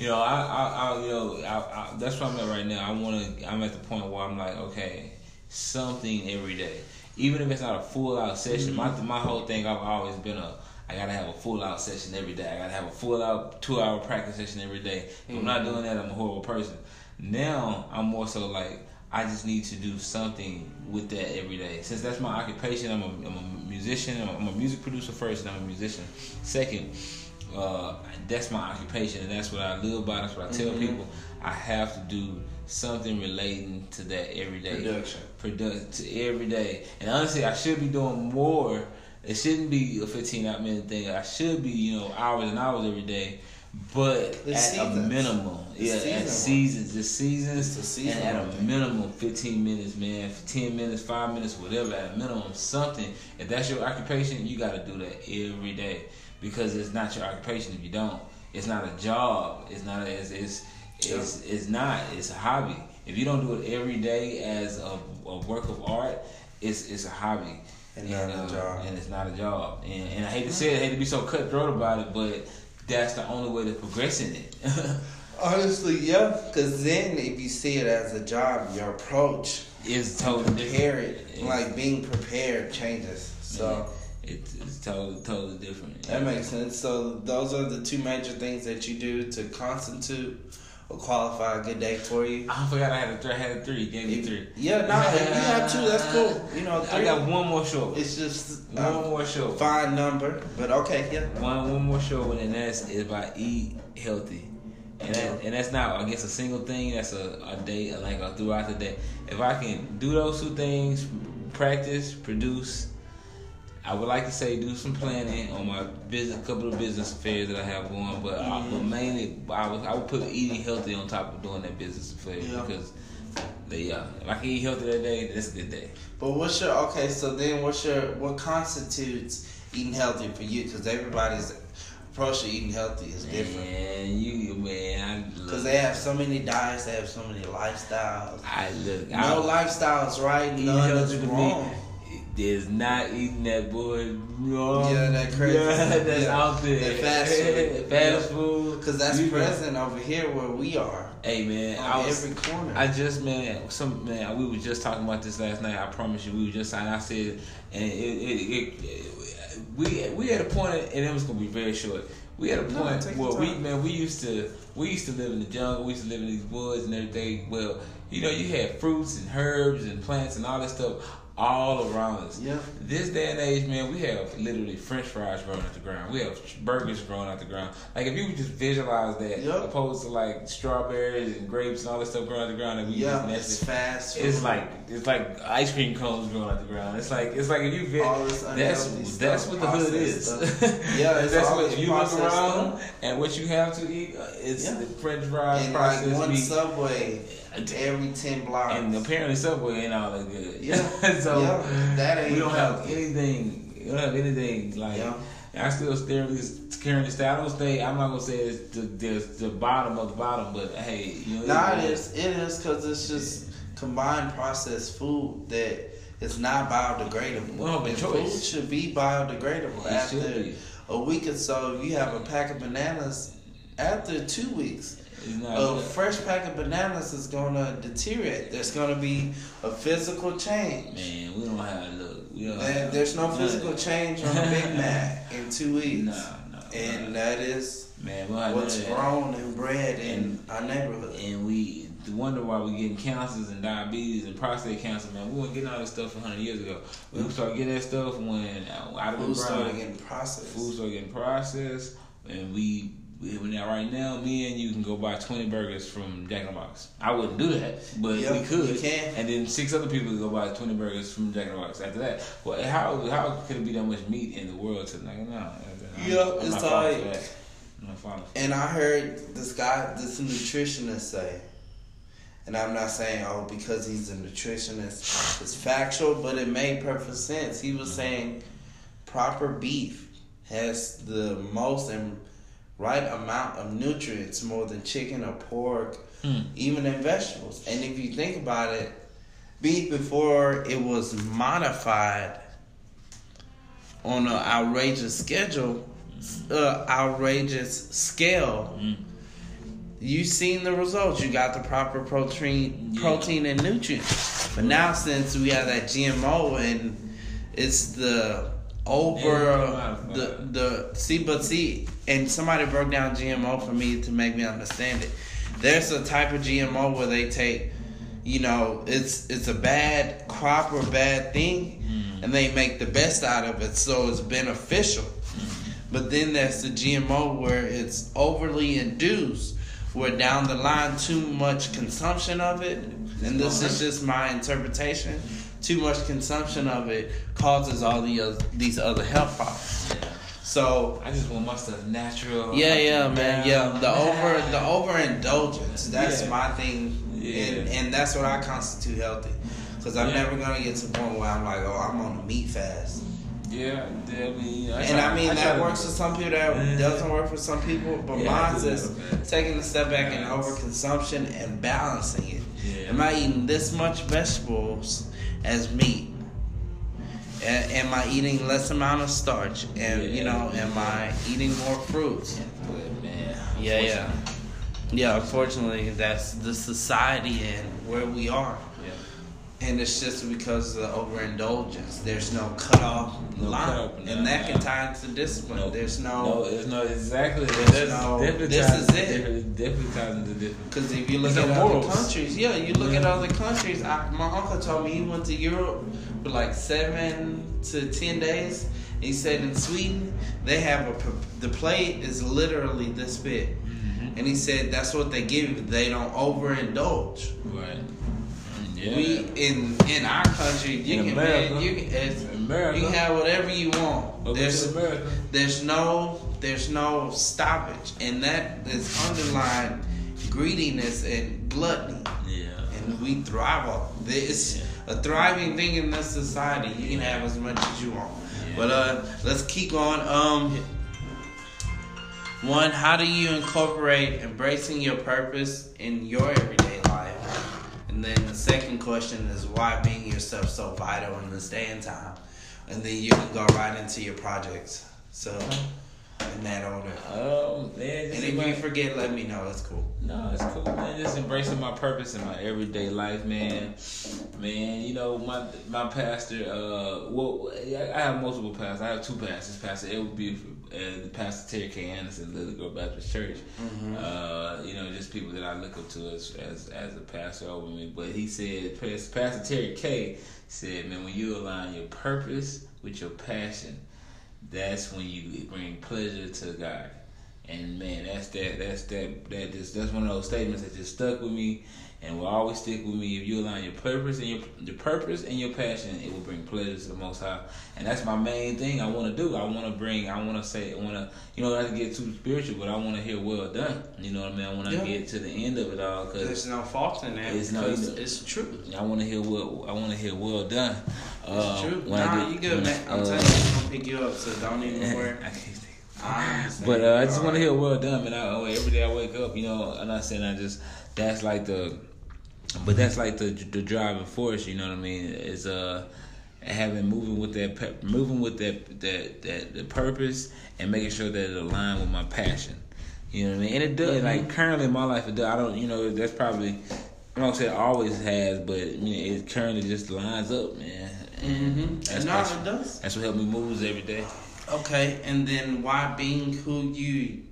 you know, I, I, I you know, I, I, that's where I'm at right now. I want to. I'm at the point where I'm like, okay, something every day, even if it's not a full out session. My, mm-hmm. my whole thing, I've always been a. I gotta have a full out session every day. I gotta have a full out two hour practice session every day. If I'm not mm-hmm. doing that, I'm a horrible person. Now I'm more so like I just need to do something with that every day. Since that's my occupation, I'm a, I'm a musician. I'm a, I'm a music producer first, and I'm a musician second. Uh, that's my occupation, and that's what I live by. That's what I tell people. I have to do something relating to that every day. Production. Product to every day. And honestly, I should be doing more. It shouldn't be a 15 out minute thing. I should be, you know, hours and hours every day. But The at a minimum, The yeah, season at seasons, the seasons, It's season and at a thing. minimum, 15 minutes, man, 10 minutes, 5 minutes, whatever, at a minimum, something. If that's your occupation, you got to do that every day because it's not your occupation if you don't. It's not a job. It's not. A, it's, it's it's it's not. It's a hobby. If you don't do it every day as a, a work of art, it's it's a hobby. And not a uh, job. And it's not a job. And, and I hate to say it, I hate to be so cutthroat about it, but that's the only way to progress in it. honestly, yeah. Because then if you see it as a job, your approach, is totally different. prepare it, like being prepared changes. So. It's, it's totally totally different. That makes sense. So those are the two major things that you do to constitute or qualify a good day for you. I forgot I had a three. I had a three. You Gave me three. Yeah, no, if you have two, that's cool. You know, I got one more show. It's just One um, more show. fine number, but okay, yeah. One one more show, and that's is by eat healthy, and that, and that's not I guess a single thing. That's a, a day like a throughout the day. If I can do those two things, practice, produce. I would like to say do some planning on my business, couple of business affairs that I have going, but I, but mainly I would I would put eating healthy on top of doing that business affair Yeah. because they yeah if I can eat healthy that day, that's a good day. But what's your okay? So then, what's your what constitutes eating healthy for you? Because everybody's approach to eating healthy is different. Man, you man, Because they have so many diets, they have so many lifestyles. I look. No I, lifestyle's right, none is to me- wrong. Is not eating that boy. No, Yeah, that crazy Yeah, that's Yeah. out there. That fast food. fast food. Because that's You know- present over here where we are. Hey man, On I was, every corner. I just man, some man, we were just talking about this last night. I promise you, we were just. And I said, and it, it, it, it, we we had a point, and it was gonna be very short. We had a No, point where we man, we used to we used to live in the jungle. We used to live in these woods and everything. Well, you know, you had fruits and herbs and plants and all that stuff all around us. Yeah. This day and age, man, we have literally French fries growing out the ground. We have burgers growing out the ground. Like if you could just visualize that, Yep. opposed to like strawberries and grapes and all that stuff growing out the ground, and we Yeah, just fast food. It's like it's like ice cream cones growing out the ground. It's like it's like if you vi- this that's unhealthy that's what the hood is. stuff. Yeah, it's that's what this if you look around stuff. and what you have to eat. uh, It's Yeah. the French fries, and like one meat, subway every ten blocks. and apparently Subway ain't all that good. Yeah. so Yeah, that ain't we don't have anything. We don't have anything like. Yeah. I still currently currently stay. I don't stay. I'm not gonna say it's the, the the bottom of the bottom, but hey, you know. Nah, it is. It is because it's just combined processed food that is not biodegradable. Well, don't have a and choice. food should be biodegradable It after be. a week or so. If you have a pack of bananas, after two weeks, a good. fresh pack of bananas is gonna deteriorate. There's gonna be a physical change. Man, we don't have to look. We don't And have, there's no physical change on a Big Mac in two weeks. Nah, nah. And that is man, what's grown and bred in our neighborhood. And we wonder why we're getting cancers and diabetes and prostate cancer, man. We weren't getting all this stuff 100 years ago. We started getting that stuff when uh, out of Food started getting processed. food started getting processed, and we. Right now, me and you can go buy twenty burgers from Jack in the Box. I wouldn't do that, but Yep, we could. can. And then six other people go buy twenty burgers from Jack in the Box. After that, well, how how could it be that much meat in the world? To like, no, Yeah, I'm it's like- that. I'm not falling for And I heard this guy, this nutritionist say, and I'm not saying, oh, because he's a nutritionist, it's factual, but it made perfect sense. He was saying proper beef has the most and right amount of nutrients more than chicken or pork, Hmm. even in vegetables. And if you think about it, beef before it was modified on an outrageous schedule, uh, outrageous scale. Mm. You seen the results. You got the proper protein, Yeah. protein and nutrients. But now since we have that GMO and it's the over the the see, but see, and somebody broke down GMO for me to make me understand it. There's a type of GMO where they take, you know, it's it's a bad crop or bad thing, mm. and they make the best out of it, so it's beneficial. Mm. But then there's the GMO where it's overly induced, where down the line too much consumption of it, and this is just my interpretation. Too much consumption of it causes all the oth- these other health problems. So I just want my stuff natural. yeah, I yeah, man, yeah. The over the overindulgence. That's Yeah. my thing, Yeah. and and that's what I constitute healthy. Because I'm Yeah. never gonna get to the point where I'm like, oh, I'm on a meat fast. Yeah, I mean, I And try- I mean try that works for some people. That Yeah. doesn't work for some people. But Yeah, mine's is taking a step back and overconsumption and balancing it. Yeah. Am I eating this much vegetables as meat? A- Am I eating less amount of starch? And you Yeah. know, am I eating more fruits? Yeah, yeah, yeah. Unfortunately, that's the society and where we are. And it's just because of the overindulgence. There's no cutoff No line, cutoff, and that no. can tie into discipline. No, There's no, no it's no exactly. There's That's no- this is it. Definitely, ties into different. because if you look It's at the other countries, yeah, you look at other countries. I, my uncle told me he went to Europe for like seven to ten days. He said in Sweden they have a the plate is literally this big. Mm-hmm. And he said that's what they give you. They don't overindulge. Right. Yeah. We in in our country, you In can America. man, you can it's, America. you can have whatever you want. There's there's no there's no stoppage, and that is underlying greediness and gluttony, Yeah. and we thrive on this. Yeah. A thriving thing in this society. You can have as much as you want. Yeah. But uh, let's keep going. Um, one, how do you incorporate embracing your purpose in your everyday life? And then the second question is why being yourself so vital in this day and time. And then you can go right into your projects. So in that order. Um, man, And if you forget, let me know. It's cool. No, it's cool, man. Just embracing my purpose in my everyday life, man. Man, you know my my pastor. Uh, well, I I have multiple pastors. I have two pastors. Pastor Edward Buford and Pastor Terry K. Anderson, Little Girl Baptist Church. Uh, you know, just people that I look up to as as as a pastor over me. But he said, Pastor Terry K. said, man, when you align your purpose with your passion, that's when you bring pleasure to God. And man, that's that. That's that. That just that's one of those statements that just stuck with me, and will always stick with me. If you align your purpose and your your purpose and your passion, it will bring pleasure to the Most High. And that's my main thing. I want to do. I want to bring. I want to say. I want to. You know, not to get too spiritual, but I want to hear well done. You know what I mean? I want to Yeah. get to the end of it all because There's no fault in that It's no- because it's true. I want to hear well. I want to hear well done. Uh, It's true. Nah, get- you good, man. I'm uh, telling you, I'm gonna pick you up, so don't even worry. I can't think. I. But uh, I just want to hear well done, man. I, every day I wake up, you know, I'm not saying I just that's like the, but that's like the the driving force. You know what I mean? Is uh having moving with that pe- moving with that that that the purpose and making sure that it align with my passion. You know what I mean? And it does. Like currently in my life, it does. I don't. You know, that's probably. I don't say it always has, but you know, it currently just lines up, man. And Mhm. that's, No, that's, it does. that's what helps me moves every day. Okay, and then why being who you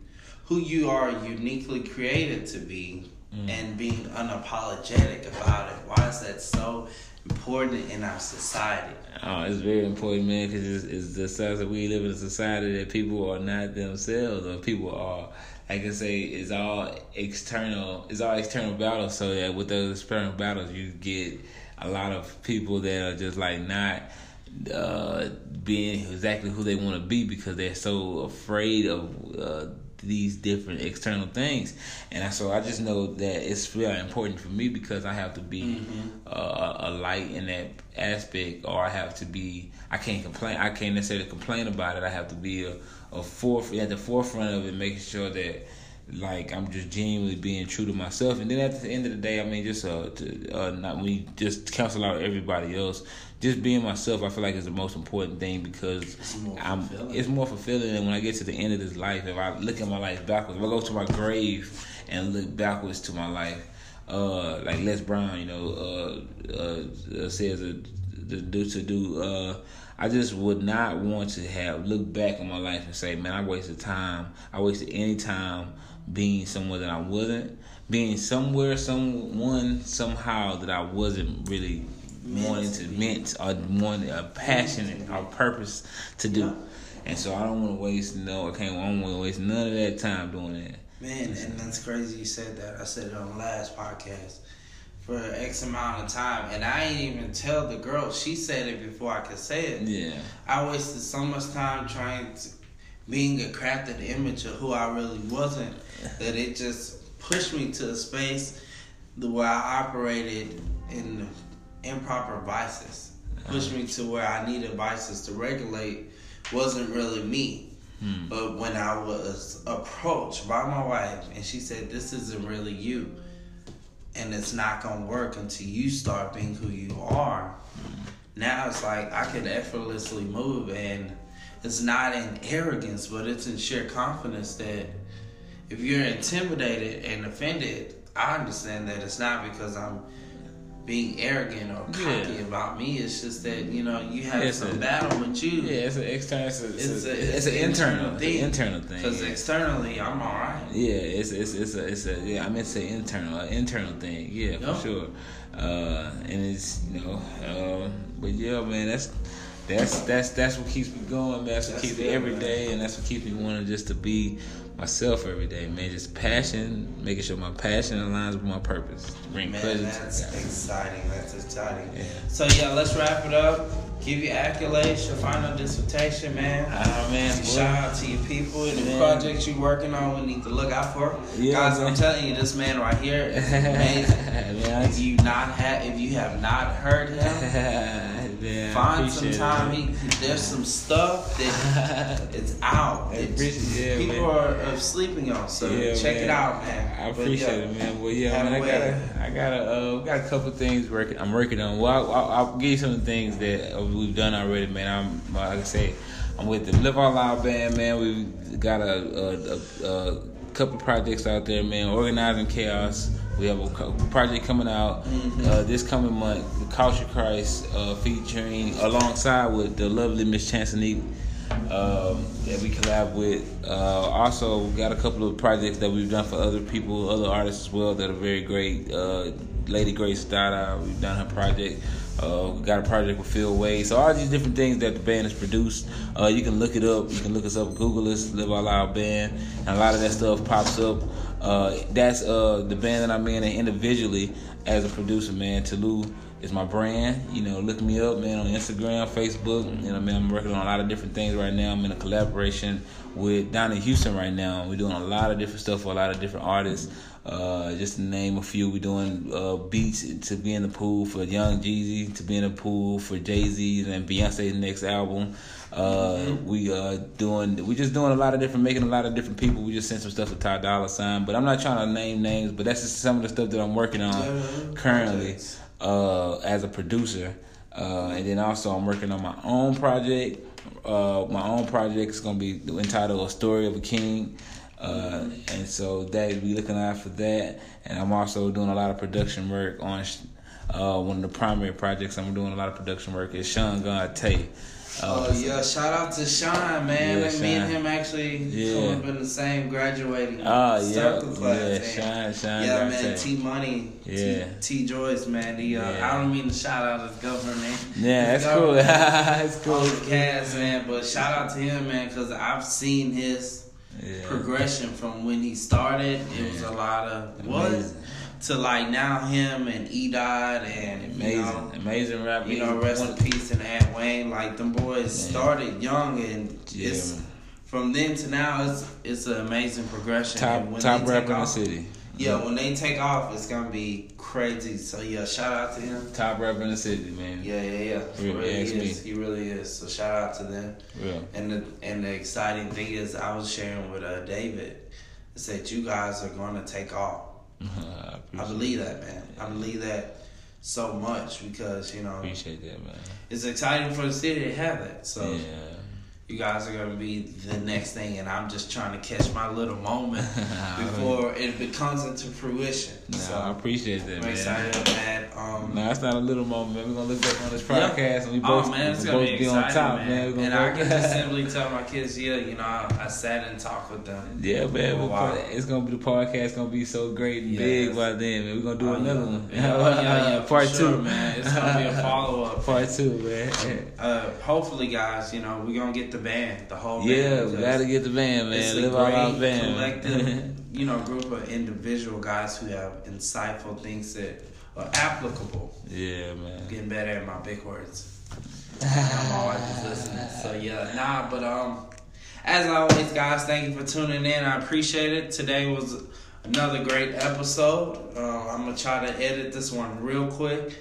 who you are uniquely created to be Mm. and being unapologetic about it. Why is that so important in our society? Oh, it's very important, man, because it's, it's the sense that we live in a society that people are not themselves, or people are, like I say, it's all external. It's all external battles. So that with those external battles, you get a lot of people that are just like not uh, being exactly who they want to be because they're so afraid of uh, these different external things. And so I just know that it's really important for me because I have to be uh, a light in that aspect, or I have to be. I can't complain. I can't necessarily complain about it. I have to be a, a foref- at the forefront of it, making sure that like I'm just genuinely being true to myself. And then at the end of the day, I mean, just uh, to, uh not you just cancel out everybody else. Just being myself, I feel like is the most important thing because It's more I'm. fulfilling. It's more fulfilling than when I get to the end of this life. If I look at my life backwards, if I go to my grave and look backwards to my life, uh, like Les Brown, you know, uh, uh, uh says uh, to do to do. Uh, I just would not want to have look back on my life and say, man, I wasted time. I wasted any time being somewhere that I wasn't, being somewhere, someone, somehow that I wasn't really wanting to meant or wanting a passion or purpose to do. And so I don't want to waste no. I can't. I don't want to waste none of that time doing that. Man, and that's crazy you said that. I said it on the last podcast for X amount of time, and I ain't even tell the girl. She said it before I could say it. Yeah. I wasted so much time trying to being a crafted image of who I really wasn't that it just pushed me to a space the where I operated in improper vices. Pushed me to where I needed vices to regulate wasn't really me. Hmm. But when I was approached by my wife and she said, This isn't really you and it's not gonna work until you start being who you are. Now it's like I could effortlessly move and it's not in arrogance, but it's in sheer confidence that if you're intimidated and offended, I understand that it's not because I'm being arrogant or cocky Yeah. about me. It's just that, you know, you have some a- battle with you. Yeah, it's an external. It's, a, it's, It's a, it's, it's an internal, internal thing. internal thing. Because yeah. externally, I'm alright. Yeah, it's it's it's a it's a yeah. I meant to say internal, an internal thing. Yeah, Yeah. for sure. Uh, and it's you know, um, but yeah, man, that's that's that's that's what keeps me going, man. That's what That's keeps me every day, and that's what keeps me wanting just to be myself every day, man. Just passion, making sure my passion aligns with my purpose, bring Man, pleasure that's to exciting. That's exciting. Yeah. So yeah, let's wrap it up. Give you accolades, your final dissertation, man. Ah man, boy. Shout out to your people and the projects you working on. We need to look out for. Yeah, Guys, man. I'm telling you, this man right here is amazing. man, if you not have, if you have not heard him, Yeah, find some time. He, he- there's some stuff that it's out. It's- yeah, people man. are, are sleeping on. So Yeah, check it out, man. I But, appreciate yeah. it, man. Well, yeah, Have man. I got I got a, uh, got a couple things working. I'm working on. Well, I'll, I'll, I'll give you some of the things that uh, we've done already, man. I'm like I say, I'm with the Live Out Loud band, man. We got a, a, a, a couple projects out there, man. Organizing chaos. We have a project coming out uh, this coming month, the Culture Christ, uh, featuring alongside with the lovely Miss Chancenique um, that we collab with. Uh, also, we got a couple of projects that we've done for other people, other artists as well that are very great. Uh, Lady Grace Dada, we've done her project. Uh, we got a project with Phil Wade. So all these different things that the band has produced, uh, you can look it up. You can look us up, Google us, Live Out Loud Band, and a lot of that stuff pops up. Uh, that's uh, the band that I'm in, and individually as a producer, man. Tolu is my brand. You know, look me up, man, on Instagram, Facebook. You know, man, I'm working on a lot of different things right now. I'm in a collaboration with down in Houston right now. We're doing a lot of different stuff for a lot of different artists. Uh, just to name a few, we're doing uh, beats to be in the pool for Young Jeezy, to be in the pool for Jay Z and Beyonce's next album. Uh, we are doing we just doing a lot of different making a lot of different people. We just sent some stuff to Ty Dolla Sign, but I'm not trying to name names. But that's just some of the stuff that I'm working on Yeah, currently uh, as a producer, uh, and then also I'm working on my own project. Uh, my own project is gonna be entitled "A Story of a King," uh, and so that be looking out for that. And I'm also doing a lot of production work on uh, one of the primary projects I'm doing a lot of production work is Sean God Tate. Uh, Oh yeah, shout out to Sean, man. Yeah, and me and him actually Yeah. come up in the same graduating Oh, yeah. circle class. Yeah, and- Sean- Sean Yeah, man. T Money, Yeah. T, T Joyce, man. The, uh, Yeah. I don't mean to shout out his government. Yeah, His that's cool. that's all cool. the cast, man. But shout out to him, man, because I've seen his Yeah. progression from when he started. It was a lot of what Amazing. To like now him and E Dot and Amazing, you know, amazing rap. you know, rest in peace and Ant Wayne. Like them boys started young and Yeah, it's man. from then to now it's it's an amazing progression. Top top rapper take in the city. Yeah, when they take off, it's gonna be crazy. So yeah, shout out to him. Top rapper in the city, man. Yeah, yeah, yeah. He really is. me. He really is. So shout out to them. Real. And the and the exciting thing is, I was sharing with uh, David. It said you guys are gonna take off. Uh, I I believe that, man. I believe that so much because you know appreciate that, man. it's exciting for the city to have that. So yeah. You guys are gonna be the next thing, and I'm just trying to catch my little moment before it becomes into fruition. No, I appreciate that, I'm man. excited about that. Um, No, it's not a little moment, man. We're gonna look back on this Yeah. podcast and we Oh both, man, it's gonna both be exciting, on top, man. man. And I can just simply tell my kids, yeah, you know, I, I sat and talked with them. Yeah, man. Oh, it's gonna be the podcast gonna be so great and Yes. big by then, man. We're gonna do Oh, another yeah. one. Yeah, oh, yeah, yeah, Part sure, two, man. It's gonna be a follow up. Part two, man. Uh, hopefully, guys, you know, we're gonna get the band, the whole band. Yeah, we gotta get the band, It's man. a Live all our great band. collective, you know, group of individual guys who have insightful things that are applicable. yeah, man. Getting better at my big words. I'm always listening. So yeah, nah, but um, as always, guys, thank you for tuning in. I appreciate it. Today was another great episode. Uh, I'm gonna try to edit this one real quick,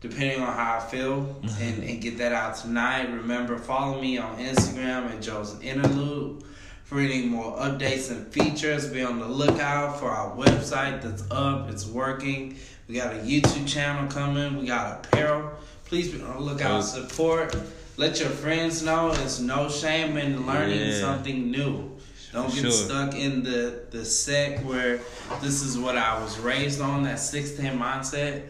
depending on how I feel, mm-hmm. and, and get that out tonight. Remember, follow me on Instagram at Joe's Interlude for any more updates and features. Be on the lookout for our website that's up. It's working. We got a YouTube channel coming. We got apparel. Please be on the lookout. Support. Let your friends know. It's no shame in learning Yeah. something new. Don't get Sure. stuck in the the sect where this is what I was raised on. That six ten mindset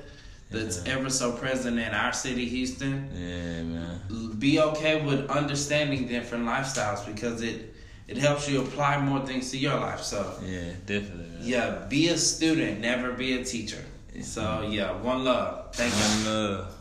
that's Yeah. ever so present in our city, Houston Yeah, man. be okay with understanding different lifestyles because it it helps you apply more things to your life. So Yeah, definitely. Man. yeah, be a student, never be a teacher. So yeah, one love. Thank you. One love.